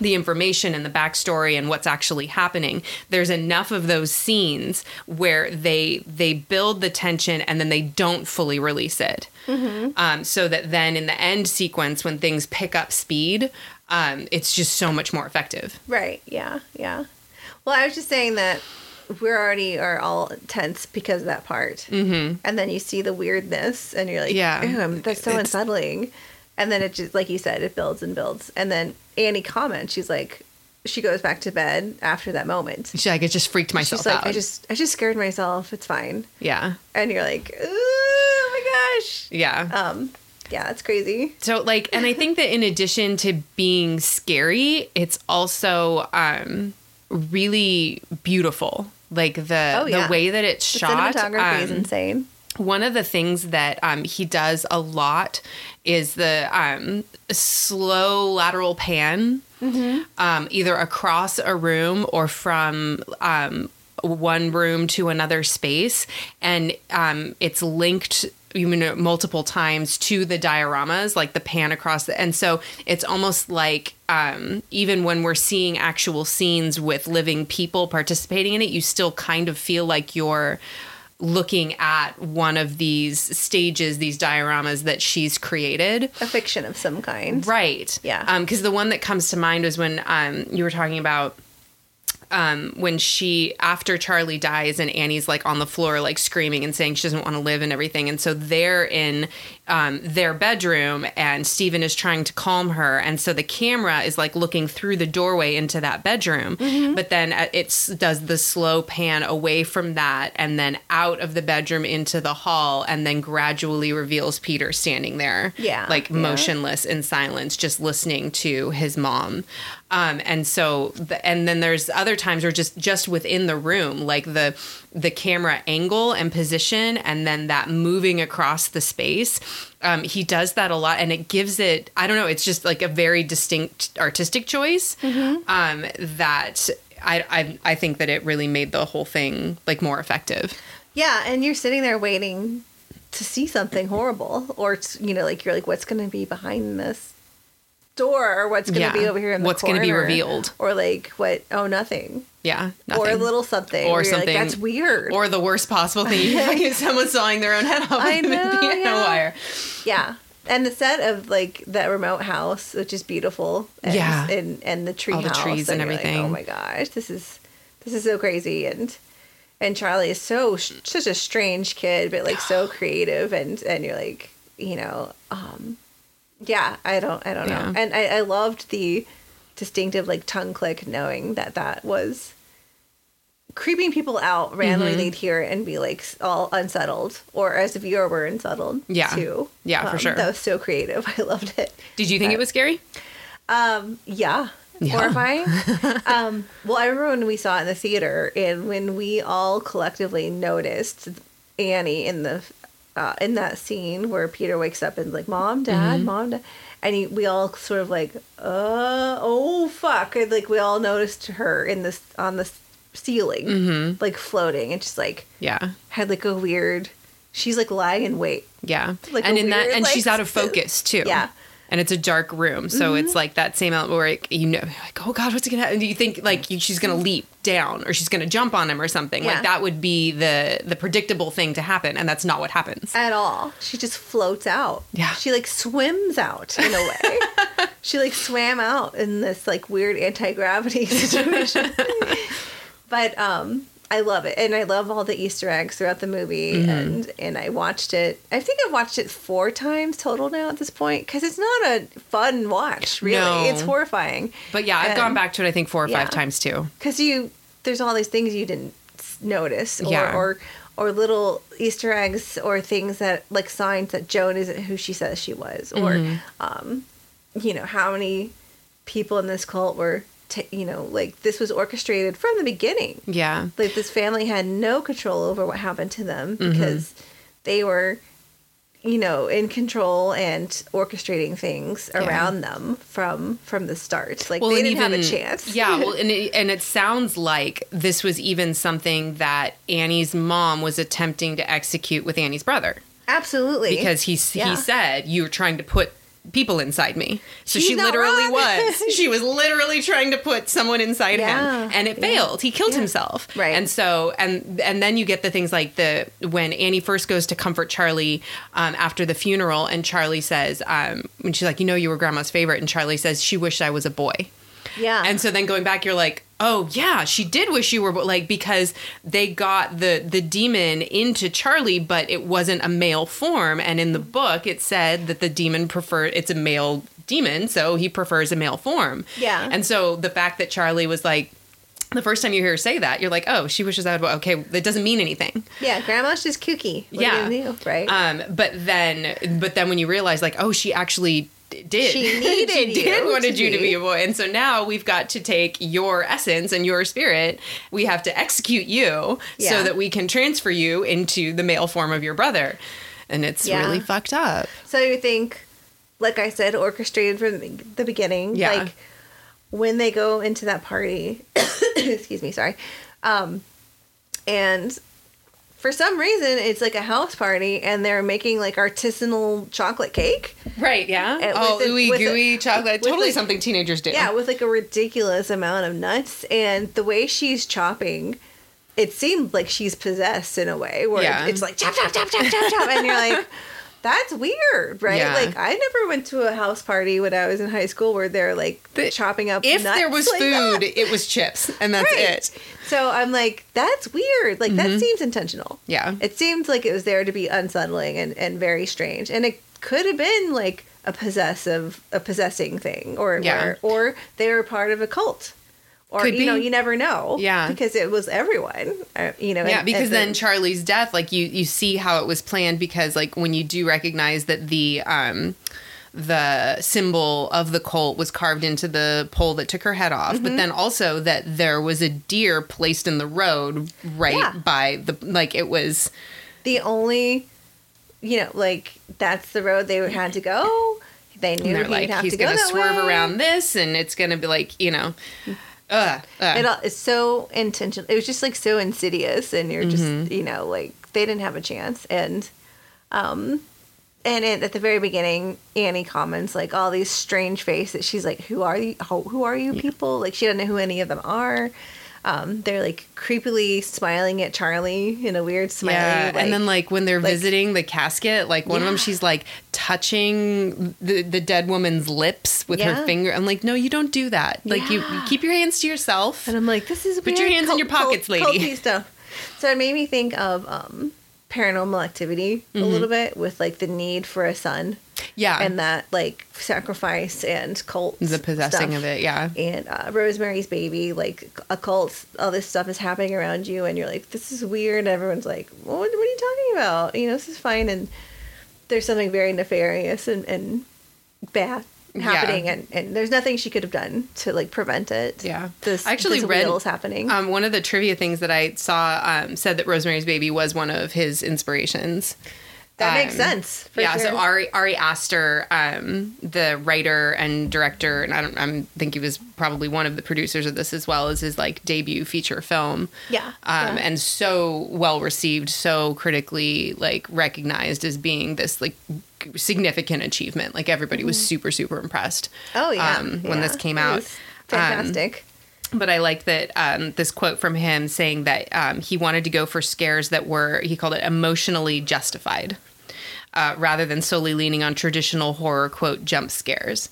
the information and the backstory and what's actually happening there's enough of those scenes where they they build the tension and then they don't fully release it. Um, so that then in the end sequence when things pick up speed um, it's just so much more effective Right. Yeah. Yeah. Well, I was just saying that we're already are all tense because of that part, mm-hmm. and then you see the weirdness, and you're like, Yeah. "Ew, that's so It's- unsettling." And then it just, like you said, it builds and builds, and then Annie comments, she's like, she goes back to bed after that moment. she's like it just freaked myself She's like, out I just, I just scared myself. It's fine. yeah And you're like, oh my gosh. yeah Um, yeah, that's crazy. So like and I think that in addition to being scary, it's also um really beautiful. Like the Oh, yeah. the way that it's The shot. cinematography is um, insane. one of the things that um, he does a lot is the um, slow lateral pan, um, either across a room or from um, one room to another space, and um, it's linked you know multiple times to the dioramas like the pan across the and so it's almost like um even when we're seeing actual scenes with living people participating in it you still kind of feel like you're looking at one of these stages these dioramas that she's created A fiction of some kind. right Yeah. um because the one that comes to mind was when um you were talking about um, when she after Charlie dies and Annie's like on the floor like screaming and saying she doesn't want to live and everything and so they're in um, their bedroom and Stephen is trying to calm her and so the camera is like looking through the doorway into that bedroom but then uh, it does the slow pan away from that and then out of the bedroom into the hall and then gradually reveals Peter standing there Yeah, like yeah. motionless in silence just listening to his mom um, and so the, and then there's other times where just just within the room like the the camera angle and position and then that moving across the space um, he does that a lot and it gives it i don't know it's just like a very distinct artistic choice um, that I, I i think that it really made the whole thing like more effective. Yeah, and you're sitting there waiting to see something horrible, or you know, like you're like, what's going to be behind this or what's going to Yeah. be over here in the What's gonna be revealed? or like what? Oh, nothing, yeah or a little something, Or something- Like, That's weird. or the worst possible thing someone sawing their own head off I with a know, piano yeah. wire yeah, and the set of like that remote house, which is beautiful. And, Yeah. and and the tree All the house trees and like, everything. oh my gosh, this is this is so crazy and. And Charlie is so such a strange kid, but like so creative, and and you're like, you know, um, yeah, I don't, I don't know, and I, I loved the distinctive like tongue click, knowing that that was creeping people out. Randomly, Mm-hmm. they'd hear it and be like all unsettled, or as a viewer, were unsettled. Yeah. too. Yeah, for sure. That was so creative. I loved it. Did you think it was scary? Um, yeah. Yeah. Horrifying. um, well, I remember when we saw it in the theater and when we all collectively noticed Annie in the uh, in that scene where Peter wakes up and like, "Mom, Dad, Mm-hmm. Mom, Dad," and he, we all sort of like, "Uh, oh fuck!" And, like we all noticed her in this on the ceiling, Mm-hmm. like floating, and just like Yeah. had like a weird. She's like lying in wait. Yeah. Like and in that and like, she's out of focus too. Yeah. Mm-hmm. And it's a dark room. So it's like that same element where like, you know like, oh God, what's gonna happen? Do you think like you- she's gonna leap down or she's gonna jump on him or something? Yeah. Like that would be the the predictable thing to happen, and that's not what happens. at all. She just floats out. Yeah. She like swims out in a way. she like swam out in this like weird anti gravity situation. but um I love it. And I love all the Easter eggs throughout the movie Mm-hmm. and and I watched it. I think I've watched it 4 times total now at this point cuz it's not a fun watch, really. No. It's horrifying. But yeah, I've And- gone back to it I think four or Yeah. five times too. because you there's all these things you didn't notice or, Yeah. or or little easter eggs or things that like signs that joan isn't who she says she was or Mm-hmm. um you know how many people in this cult were ta you know like this was orchestrated from the beginning Yeah. like this family had no control over what happened to them Mm-hmm. because they were you know in control and orchestrating things Yeah. around them from from the start like Well, they didn't even, have a chance Yeah, well, and it, and it sounds like this was even something that Annie's mom was attempting to execute with Annie's brother absolutely because he Yeah. he said you were trying to put people inside me. So She's she literally wrong. was. She was literally trying to put someone inside Yeah. him and it Yeah. failed. He killed Yeah. himself. Right. And so and and then you get the things like the when Annie first goes to comfort Charlie um, after the funeral and Charlie says um, when she's like you know you were grandma's favorite and Charlie says she wished I was a boy. Yeah And so then going back, you're like, oh yeah, she did wish you were like because they got the the demon into Charlie, but it wasn't a male form. And in the book, it said that the demon preferred it's a male demon, so he prefers a male form. Yeah. And so the fact that Charlie was like. The first time you hear her say that, you're like, "Oh, she wishes I would." Okay, that doesn't mean anything. Yeah, grandma's just kooky. What Yeah. you do, right? Um, but then, but then when you realize, like, oh, she actually did. She needed she did you wanted to you to be. be a boy, and so now we've got to take your essence and your spirit. We have to execute you Yeah. so that we can transfer you into the male form of your brother, and it's Yeah. really fucked up. so you think, like I said, orchestrated from the the beginning. Yeah. Like when they go into that party, excuse me, sorry, um, and for some reason it's like a house party and they're making like artisanal chocolate cake. Right? Yeah. And oh, ooey with the- gooey chocolate. Totally like- something teenagers do. Yeah, with like a ridiculous amount of nuts and the way she's chopping. It seemed like she's possessed in a way where Yeah. it's like chop chop chop chop chop chop, and you're like, that's weird, right? Yeah. Like I never went to a house party when I was in high school where they're like The- chopping up. If there was like food, that. it was chips, and that's Right. it. So I'm like, that's weird. Like that seems intentional. Mm-hmm. Yeah. It seems like it was there to be unsettling and, and very strange. And it could have been like a possessive a possessing thing or Yeah. or, or they were part of a cult. Or Could you know, you never know. Yeah. Because it was everyone. Uh, you know, Yeah, and- because and then Charlie's death, like you you see how it was planned because like when you do recognize that the um the symbol of the cult was carved into the pole that took her head off, Mm-hmm. but then also that there was a deer placed in the road right Yeah. by the like it was the only you know, like that's the road they had to go. They knew they're he'd like have he's to go gonna swerve way. around this and it's gonna be like you know uh, uh. It all, it's so intentional. It was just like so insidious, and you're Mm-hmm. just you know like they didn't have a chance. And um, and it, at the very beginning, Annie comments like all these strange faces. She's like, "Who are you? Who, who are you people?" Like she doesn't know who any of them are. Um, they're like creepily smiling at Charlie in a weird smile. Yeah, like- and then like when they're like- visiting the casket, like one of them, she's like touching the the dead woman's lips with her finger. I'm like, no, you don't do that. Like you, you keep your hands to yourself. And I'm like, this is weird. Put your hands in your pockets, lady. culty stuff. So it made me think of um, paranormal activity a Mm-hmm. little bit with like the need for a son yeah, and that like sacrifice and cult the possessing stuff. of it. Yeah, And uh, Rosemary's Baby, like a cult, all this stuff is happening around you, and you're like, "This is weird." And everyone's like, well, "What? What are you talking about? You know, this is fine." And there's something very nefarious and, and bad Yeah. happening, and, and there's nothing she could have done to like prevent it. Yeah. this I actually this read- happening. Um, one of the trivia things that I saw um, said that Rosemary's Baby was one of his inspirations. That makes Um, sense. for yeah, sure. so Ari Ari Aster, um, the writer and director, and I don't I think he was probably one of the producers of this as well as his like debut feature film. Yeah, Um, yeah. and so well received, so critically like recognized as being this like significant achievement. Like everybody was super super impressed. oh yeah, um, when yeah. this came out. fantastic. But I like that um, this quote from him saying that um, he wanted to go for scares that were, he called it emotionally justified, uh, rather than solely leaning on traditional horror, quote, jump scares.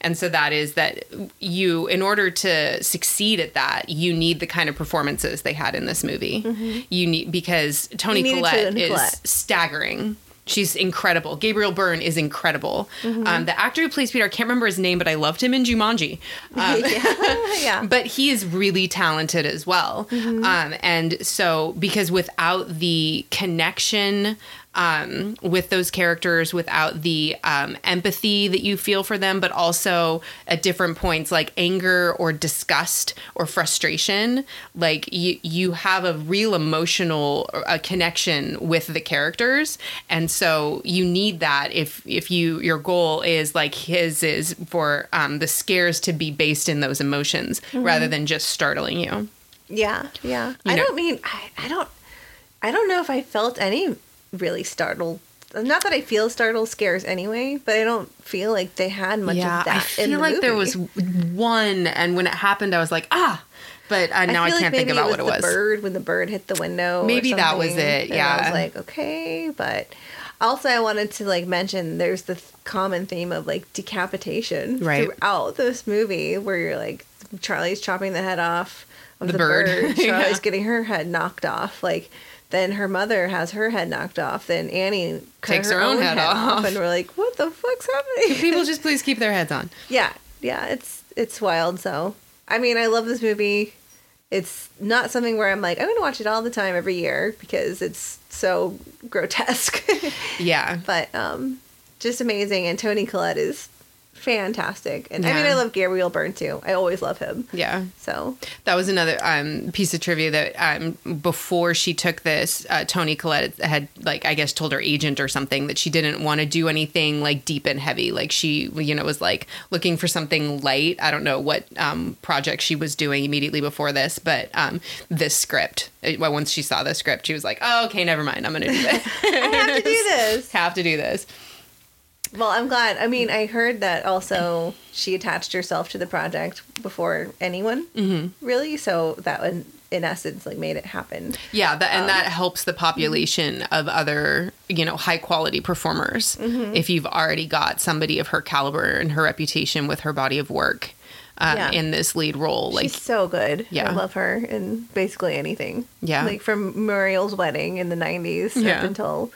And so that is that you, in order to succeed at that, you need the kind of performances they had in this movie. You need, because Toni Collette is Collette. staggering. She's incredible. Gabriel Byrne is incredible. Mm-hmm. Um, the actor who plays Peter, I can't remember his name, but I loved him in Jumanji. Um, yeah, yeah. but he is really talented as well. Um, and so, because without the connection um, with those characters, without the um, empathy that you feel for them, but also at different points, like anger or disgust or frustration, like you you have a real emotional uh, connection with the characters, and so you need that if if you your goal is like his is for um, the scares to be based in those emotions rather than just startling you. Yeah, yeah. You I know- don't mean I, I don't I don't know if I felt any really startled. Not that I feel startled scares anyway, but I don't feel like they had much of that I feel the like there was one, and when it happened, I was like, ah. But uh, now I, like can't think maybe about what it was. the. Bird when the bird hit the window. or Maybe that was it, and I was like, okay, but also I wanted to like mention there's the th- common theme of like decapitation Right. throughout this movie, where you're like Charlie's chopping the head off of The the, bird. bird. Yeah. Charlie's getting her head knocked off, like. Then her mother has her head knocked off. Then Annie Takes her own head off. and we're like, "What the fuck's happening?" People just please keep their heads on. yeah yeah it's it's wild so i mean i love this movie it's not something where i'm like i'm gonna watch it all the time every year because it's so grotesque Yeah. but um just amazing and toni collette is fantastic and i mean i love gabriel byrne too i always love him Yeah. so That was another um, piece of trivia that um, before she took this, uh, Toni Collette had like I guess told her agent or something that she didn't want to do anything like deep and heavy. Like she, you know, was like looking for something light. I don't know what um, project she was doing immediately before this, but um, this script. uh, Well, once she saw the script, she was like, "Oh, okay, never mind. I'm gonna do this. i have to do this have to do this." Well i'm glad i mean i heard that also she attached herself to the project before anyone Mm-hmm. really so that would in essence like made it happen Yeah, that, Um, and that helps the population of other, you know, high quality performers. Mm-hmm. If you've already got somebody of her caliber and her reputation with her body of work um, Yeah. in this lead role, like She's so good. Yeah. I love her in basically anything. Yeah. Like from Muriel's wedding in the 90s Yeah. up until.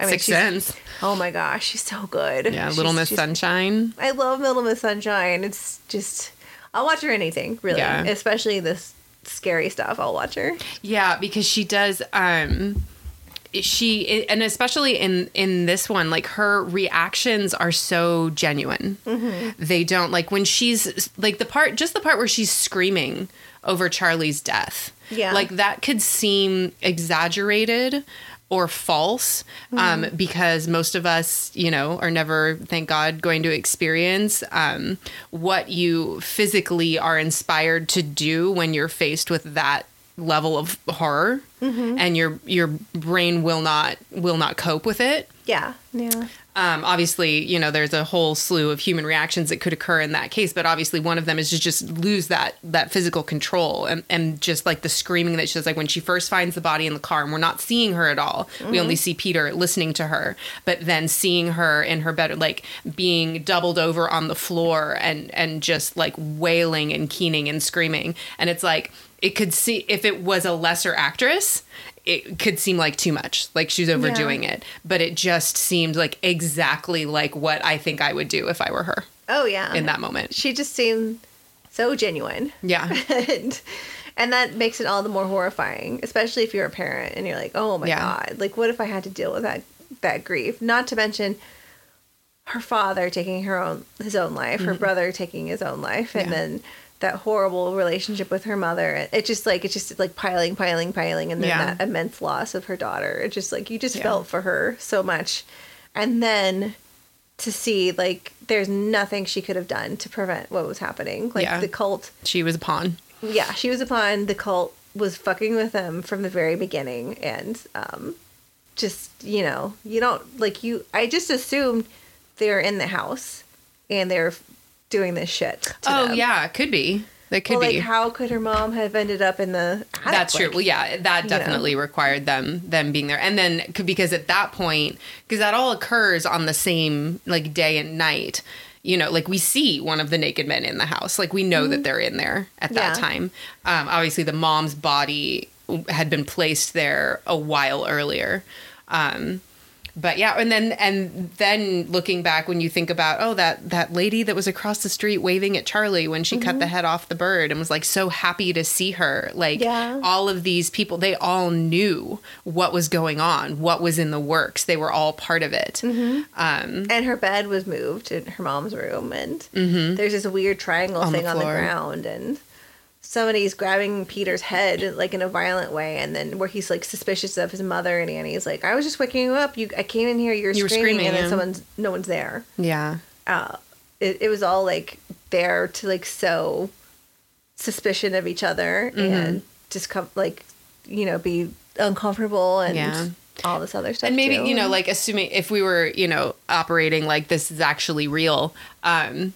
I mean, she's- Sense. Oh my gosh, she's so good. Yeah, She's Little Miss Sunshine. I love Little Miss Sunshine. It's just. I'll watch her anything, really. Yeah. Especially this scary stuff. I'll watch her. Yeah, because she does. um she and especially in in this one like her reactions are so genuine Mm-hmm. they don't like when she's like the part just the part where she's screaming over charlie's death Yeah. like that could seem exaggerated or false um, Mm-hmm. because most of us you know are never thank god going to experience um, what you physically are inspired to do when you're faced with that level of horror Mm-hmm. and your your brain will not will not cope with it Yeah. Yeah. Um, obviously, you know, there's a whole slew of human reactions that could occur in that case, but obviously one of them is to just lose that that physical control and, and just like the screaming that she does, like when she first finds the body in the car and we're not seeing her at all. We only see Peter listening to her, but then seeing her in her bed, like being doubled over on the floor and and just like wailing and keening and screaming. And it's like it could see if it was a lesser actress, it could seem like too much, like she's overdoing it. But it just seemed like exactly like what I think I would do if I were her Oh, yeah. in that moment. She just seemed so genuine. Yeah. and and that makes it all the more horrifying, especially if you're a parent and you're like, "Oh my Yeah. god, like what if I had to deal with that that grief?" Not to mention her father taking her own his own life, her brother taking his own life, and Mm-hmm. Yeah. then that horrible relationship with her mother. It, it just like it's just like piling, piling, piling, and then Yeah. that immense loss of her daughter. It just like you just Yeah. felt for her so much, and then to see like there's nothing she could have done to prevent what was happening. Like Yeah. the cult, She was a pawn. yeah, she was a pawn. the cult was fucking with them from the very beginning, and um, just you know you don't like you. I just assumed they're in the house and they're doing this shit. Oh them. yeah, it could be. That could well, be. like how could her mom have ended up in the? attic? That's true. Like, Well, yeah, that you know. definitely required them them being there, and then because at that point, because that all occurs on the same like day and night. You know, like we see one of the naked men in the house. Like we know that they're in there at that Mm-hmm. Yeah. time. Um, obviously, the mom's body had been placed there a while earlier. Um, but yeah, and then and then looking back when you think about oh that that lady that was across the street waving at Charlie when she cut the Mm-hmm. head off the bird and was like so happy to see her like Yeah. all of these people they all knew what was going on what was in the works they were all part of it Mm-hmm. um And her bed was moved in her mom's room, and there's this weird triangle Mm-hmm. On the thing on the ground, and somebody's grabbing Peter's head like in a violent way, and then where he's like suspicious of his mother, and Annie's like, "I was just waking you up. You, I came in here. You're You screaming, screaming, and then someone's no one's there." yeah uh, it, it was all like there to like sow suspicion of each other Mm-hmm. and just come like you know be uncomfortable and Yeah. all this other stuff and maybe too. you know like assuming if we were you know operating like this is actually real um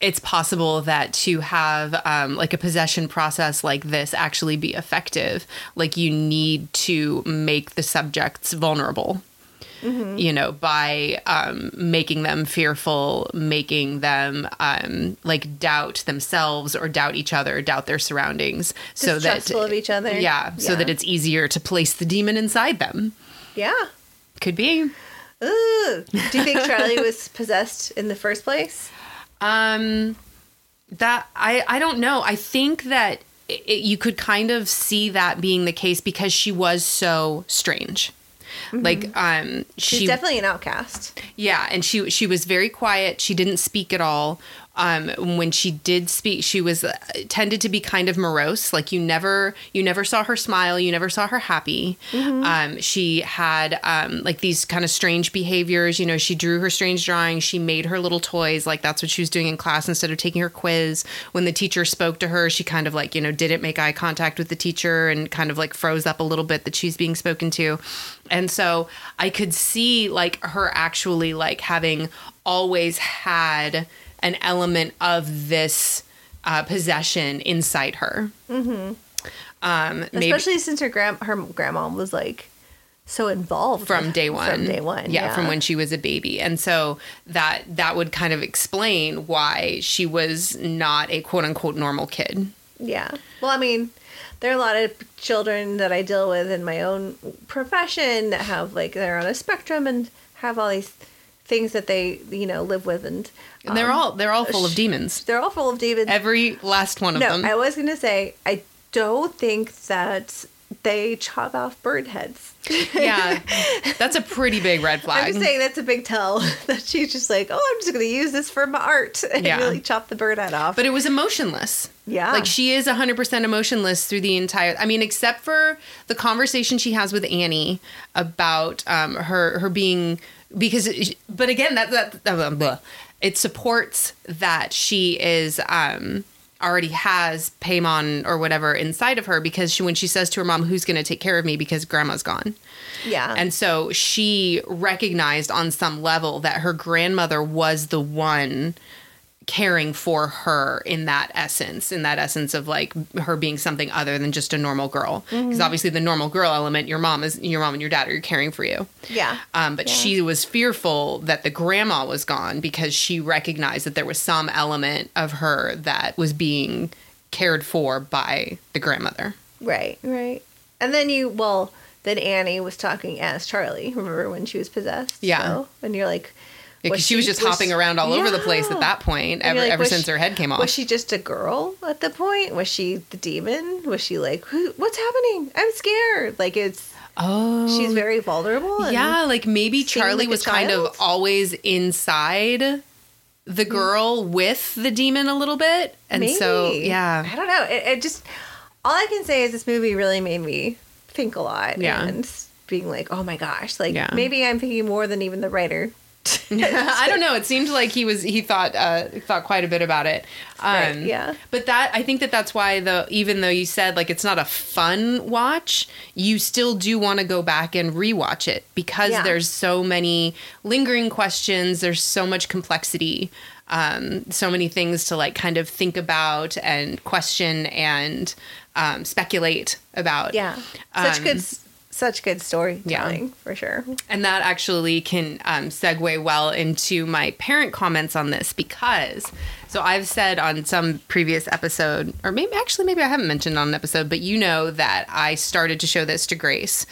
it's possible that to have um, like a possession process like this actually be effective like you need to make the subjects vulnerable you know by um, making them fearful making them um, like doubt themselves or doubt each other doubt their surroundings so that of each other. yeah so that it's easier to place the demon inside them yeah. could be Ooh. Do you think Charlie was possessed in the first place? Um, that I I don't know. I think that it, you could kind of see that being the case because she was so strange. Like um, She's definitely an outcast. yeah, and she she was very quiet. She didn't speak at all. Um, when she did speak, she was uh, tended to be kind of morose. Like you never you never saw her smile. You never saw her happy. Um, she had um, like these kind of strange behaviors. You know, she drew her strange drawings. She made her little toys. Like that's what she was doing in class instead of taking her quiz. When the teacher spoke to her, she kind of like you know didn't make eye contact with the teacher and kind of like froze up a little bit that she's being spoken to. And so I could see like her actually like having always had an element of this uh, possession inside her. Mm-hmm. Um, maybe Especially since her grand her grandma was like so involved from day one. From day one. yeah, from when she was a baby, and so that that would kind of explain why she was not a quote unquote normal kid. Yeah. Well, I mean, there are a lot of children that I deal with in my own profession that have like they're on a spectrum and have all these things that they you know live with and, And they're um, all they're all full of demons. they're all full of demons. Every last one of no, them. I was gonna say I don't think that they chop off bird heads. yeah, that's a pretty big red flag. I'm saying that's a big tell that she's just like, oh, I'm just gonna use this for my art and Yeah. really chop the bird head off. but it was emotionless. Yeah. Like she is 100% emotionless through the entire I mean except for the conversation she has with Annie about um her her being because but again that that, that blah. it supports that she is um already has Paimon or whatever inside of her because she when she says to her mom who's going to take care of me because grandma's gone. yeah, And so she recognized on some level that her grandmother was the one caring for her in that essence, in that essence of like her being something other than just a normal girl. Because obviously, the normal girl element, your mom is your mom and your dad are caring for you. yeah, Um, but Yeah. she was fearful that the grandma was gone because she recognized that there was some element of her that was being cared for by the grandmother. right, right. And then you, well, then Annie was talking as Charlie. Remember when she was possessed? Yeah. So, and you're like, Because she, was just hopping around all over the place at that point, ever, like, ever since she- her head came off. Was she just a girl at the point? Was she the demon? Was she like, what's happening? I'm scared. Like it's oh, she's very vulnerable. Yeah, like maybe Charlie like was kind of always inside the mm. girl with the demon a little bit. And so, yeah. I don't know. It, it just all I can say is this movie really made me think a lot. Yeah. And being like, oh my gosh, like Yeah. maybe I'm thinking more than even the writer. I don't know. It seemed like he was he thought uh, thought quite a bit about it. Um, Right, yeah. But that I think that that's why the even though you said like it's not a fun watch, you still do want to go back and rewatch it because Yeah. there's so many lingering questions. There's so much complexity. Um, so many things to like kind of think about and question and um, speculate about. Yeah. Such Um, good such good storytelling for sure. And that actually can um, segue well into my parent comments on this because, so I've said on some previous episode, or maybe actually, maybe I haven't mentioned on an episode, but you know that I started to show this to Grace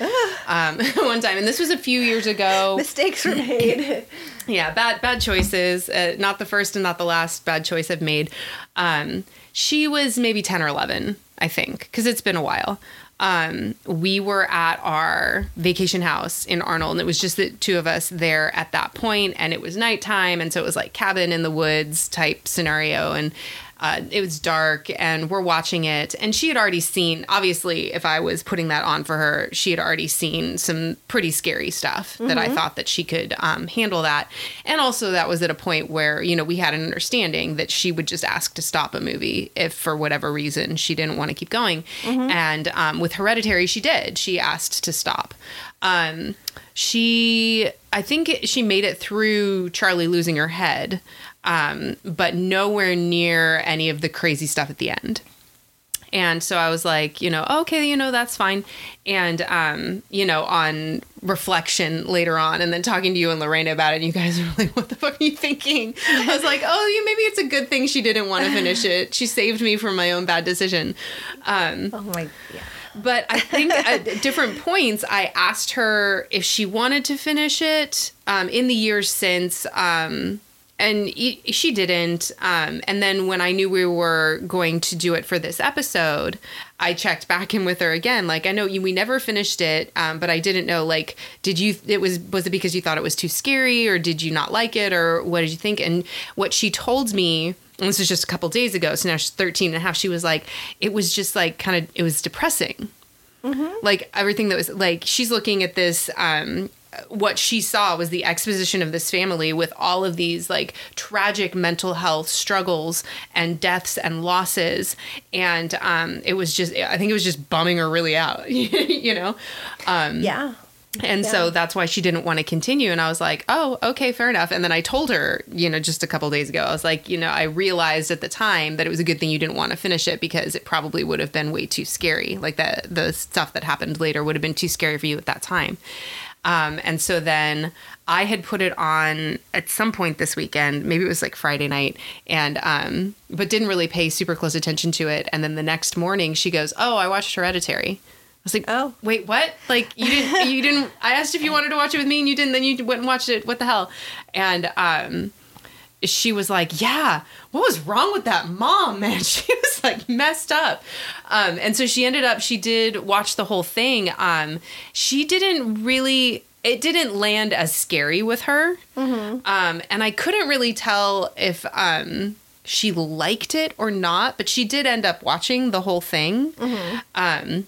um, one time. And this was a few years ago. Mistakes were made. Yeah, bad bad choices. Uh, not the first and not the last bad choice I've made. Um, she was maybe ten or eleven, I think, because it's been a while. Um, we were at our vacation house in Arnold, and it was just the two of us there at that point, and it was nighttime, and so it was like cabin in the woods type scenario, and uh, it was dark, and we're watching it, and she had already seen. Obviously, if I was putting that on for her, she had already seen some pretty scary stuff that I thought that she could um, handle that, and also that was at a point where you know we had an understanding that she would just ask to stop a movie if for whatever reason she didn't want to keep going, and um, with Hereditary she did. She asked to stop. Um, she, I think it, she made it through Charlie losing her head, um, but nowhere near any of the crazy stuff at the end. And so I was like, you know, okay, you know, that's fine. And, um, you know, on reflection later on, and then talking to you and Lorena about it, and you guys were like, what the fuck are you thinking? I was like, oh, yeah, maybe it's a good thing she didn't want to finish it. She saved me from my own bad decision. Um, oh my yeah. but I think at different points, I asked her if she wanted to finish it um, in the years since, um, and she didn't. Um, and then when I knew we were going to do it for this episode, I checked back in with her again. Like, I know you, we never finished it, um, but I didn't know. Like, did you? It was was it because you thought it was too scary, or did you not like it, or what did you think? And what she told me and this was just a couple days ago so now she's 13 and a half she was like it was just like kind of it was depressing like everything that was like she's looking at this um what she saw was the exposition of this family with all of these like tragic mental health struggles and deaths and losses and um it was just i think it was just bumming her really out you know um Yeah. and so that's why she didn't want to continue. And I was like, oh, okay, fair enough. And then I told her, you know, just a couple days ago, I was like, you know, I realized at the time that it was a good thing you didn't want to finish it because it probably would have been way too scary. Like that, the stuff that happened later would have been too scary for you at that time. Um, and so then I had put it on at some point this weekend, maybe it was like Friday night, and um, but didn't really pay super close attention to it. And then the next morning, she goes, "Oh, I watched Hereditary." I was like, Oh. wait, what? Like you didn't, you didn't. I asked if you wanted to watch it with me, and you didn't. Then you went and watched it. What the hell? And um, she was like, yeah, what was wrong with that mom, man? She was like messed up. Um, and so she ended up, she did watch the whole thing. Um, she didn't really, it didn't land as scary with her. Um, and I couldn't really tell if um, she liked it or not, but she did end up watching the whole thing. Um,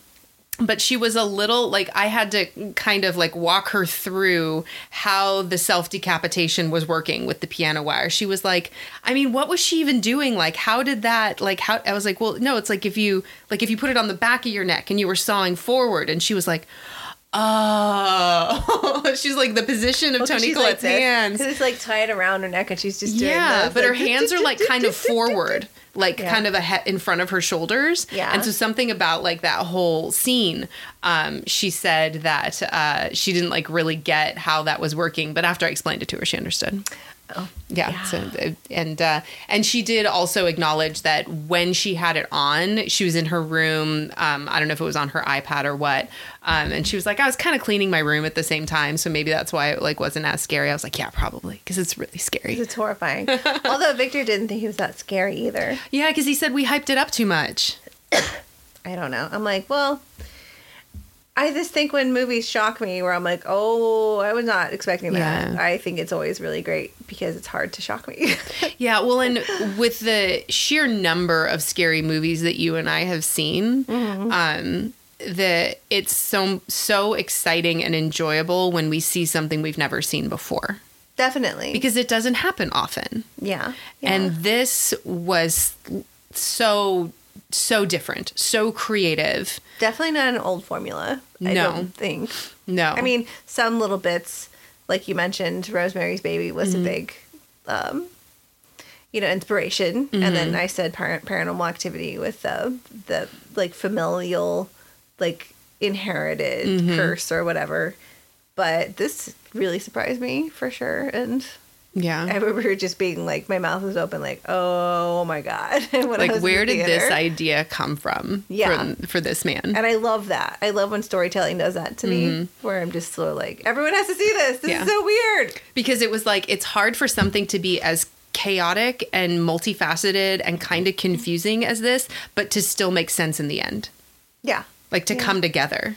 but she was a little like I had to kind of like walk her through how the self decapitation was working with the piano wire. She was like, I mean, what was she even doing? Like, how did that like how I was like, well, no, it's like if you like if you put it on the back of your neck and you were sawing forward and she was like, Oh, she's like the position of Toni Collette's hands. Because it's like tied around her neck and she's just doing Yeah, but her hands are like kind of forward, like Yeah. kind of ahead in front of her shoulders. Yeah. And so something about like that whole scene, um, she said that uh, she didn't like really get how that was working, but after I explained it to her, she understood. Oh, Yeah. Yeah. So uh, and uh, and she did also acknowledge that when she had it on, she was in her room. Um, I don't know if it was on her iPad or what. Um, and she was like, I was kind of cleaning my room at the same time, so maybe that's why it like wasn't as scary. I was like, yeah, probably because it's really scary. It's horrifying. Although Victor didn't think he was that scary either. Yeah, because he said we hyped it up too much. I don't know. I'm like, well, I just think when movies shock me, where I'm like, oh, I was not expecting that. Yeah. I think it's always really great because it's hard to shock me. Yeah, well, and with the sheer number of scary movies that you and I have seen, um, the it's so so exciting and enjoyable when we see something we've never seen before Definitely. because it doesn't happen often. yeah. yeah. And this was so so different, so creative. Definitely not an old formula. No. I don't think. No, I mean, some little bits, like you mentioned, Rosemary's Baby was Mm-hmm. a big, um, you know, inspiration. And Mm-hmm. then I said par- Paranormal Activity with the the like familial, like inherited Mm-hmm. curse or whatever. But this really surprised me for sure, and yeah. I remember just being like, my mouth was open, like, oh my god! like where did this idea come from Yeah. for, for this man And I love that. I love when storytelling does that to me, where I'm just sort of like, everyone has to see this. This Mm-hmm. Yeah. is so weird. because it was like it's hard for something to be as chaotic and multifaceted and kind of confusing as this but to still make sense in the end Yeah. like to Yeah. come together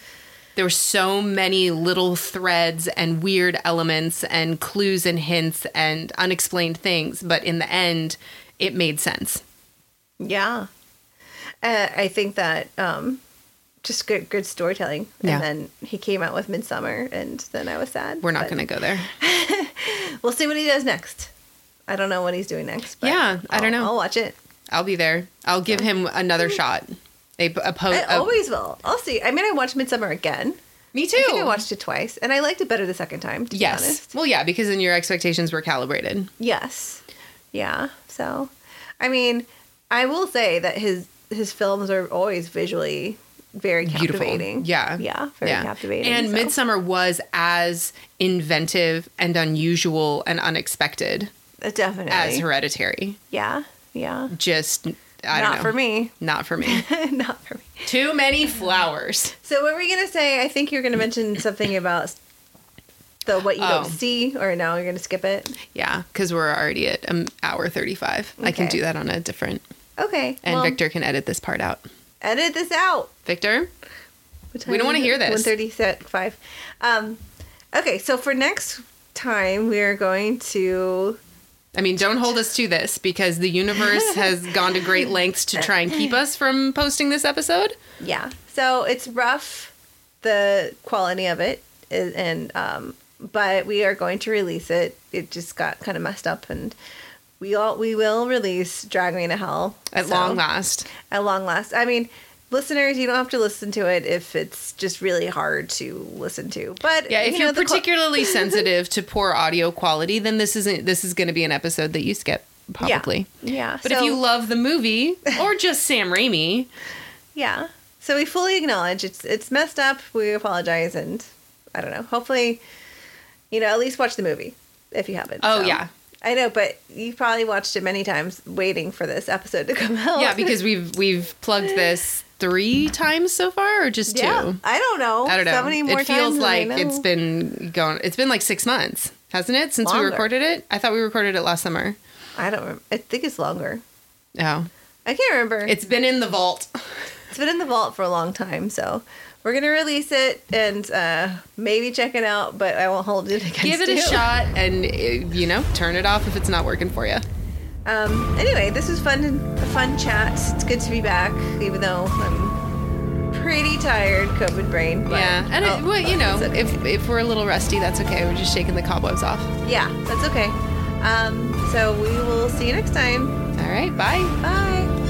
there were so many little threads and weird elements and clues and hints and unexplained things but in the end it made sense Yeah. Uh, I think that um, just good good storytelling. Yeah. And then he came out with Midsommar, and then I was sad. we're not going to go there We'll see what he does next. I don't know what he's doing next. But Yeah, I don't know. I'll watch it. i'll be there i'll give him another shot a, a, po- I always will. I'll see. I mean, I watched Midsommar again. me too I think I watched it twice, and I liked it better the second time. To yes Be honest. well yeah because then your expectations were calibrated Yes. Yeah. So, I mean, I will say that his his films are always visually very beautiful. captivating. Yeah. Yeah. Very captivating. And so. Midsommar was as inventive and unusual and unexpected Uh, definitely. as Hereditary. Yeah. Yeah. Just I don't Not know. for me. Not for me. Not for me. Too many flowers. So, what were you gonna say? I think you're gonna mention something about the what you Oh. don't see, or no, you're gonna skip it. Yeah, because we're already at an hour thirty-five. I can Okay. do that on a different. Okay. And well, Victor can edit this part out. edit this out. Victor, What We don't wanna hear it? this. 135. Um, okay, so for next time, we are going to. I mean, don't hold us to this because the universe has gone to great lengths to try and keep us from posting this episode. Yeah. So it's rough, the quality of it, is, and um, but we are going to release it. It just got kind of messed up, and we all we will release Drag Me to Hell At So, long last. At long last. I mean, listeners, you don't have to listen to it if it's just really hard to listen to. But Yeah, if you know, are particularly sensitive to poor audio quality, then this isn't this is going to be an episode that you skip probably. yeah, yeah. But so, if you love the movie or just Sam Raimi, yeah, so we fully acknowledge it's it's messed up. We apologize, and I don't know. Hopefully, you know, at least watch the movie if you haven't. Oh, so. yeah. I know, but you probably watched it many times, waiting for this episode to come out. yeah, because we've we've plugged this three times so far, or just two. yeah, I don't know. I don't know. So many more it feels like it's been going. It's been like six months, hasn't it, since we recorded it? I thought we recorded it last summer. I don't. Remember. I think it's longer. Oh, I can't remember. it's been in the vault. It's been in the vault for a long time, so we're gonna release it and uh, maybe check it out, but I won't hold it against you. Give it a shot, and uh, you know, turn it off if it's not working for you. Um, anyway, this was fun, a fun chat. It's good to be back, even though I'm pretty tired, COVID brain. but- yeah, and it, well, you know, okay. if if we're a little rusty, that's okay. We're just shaking the cobwebs off. yeah, that's okay. Um, so we will see you next time. All right, bye. Bye.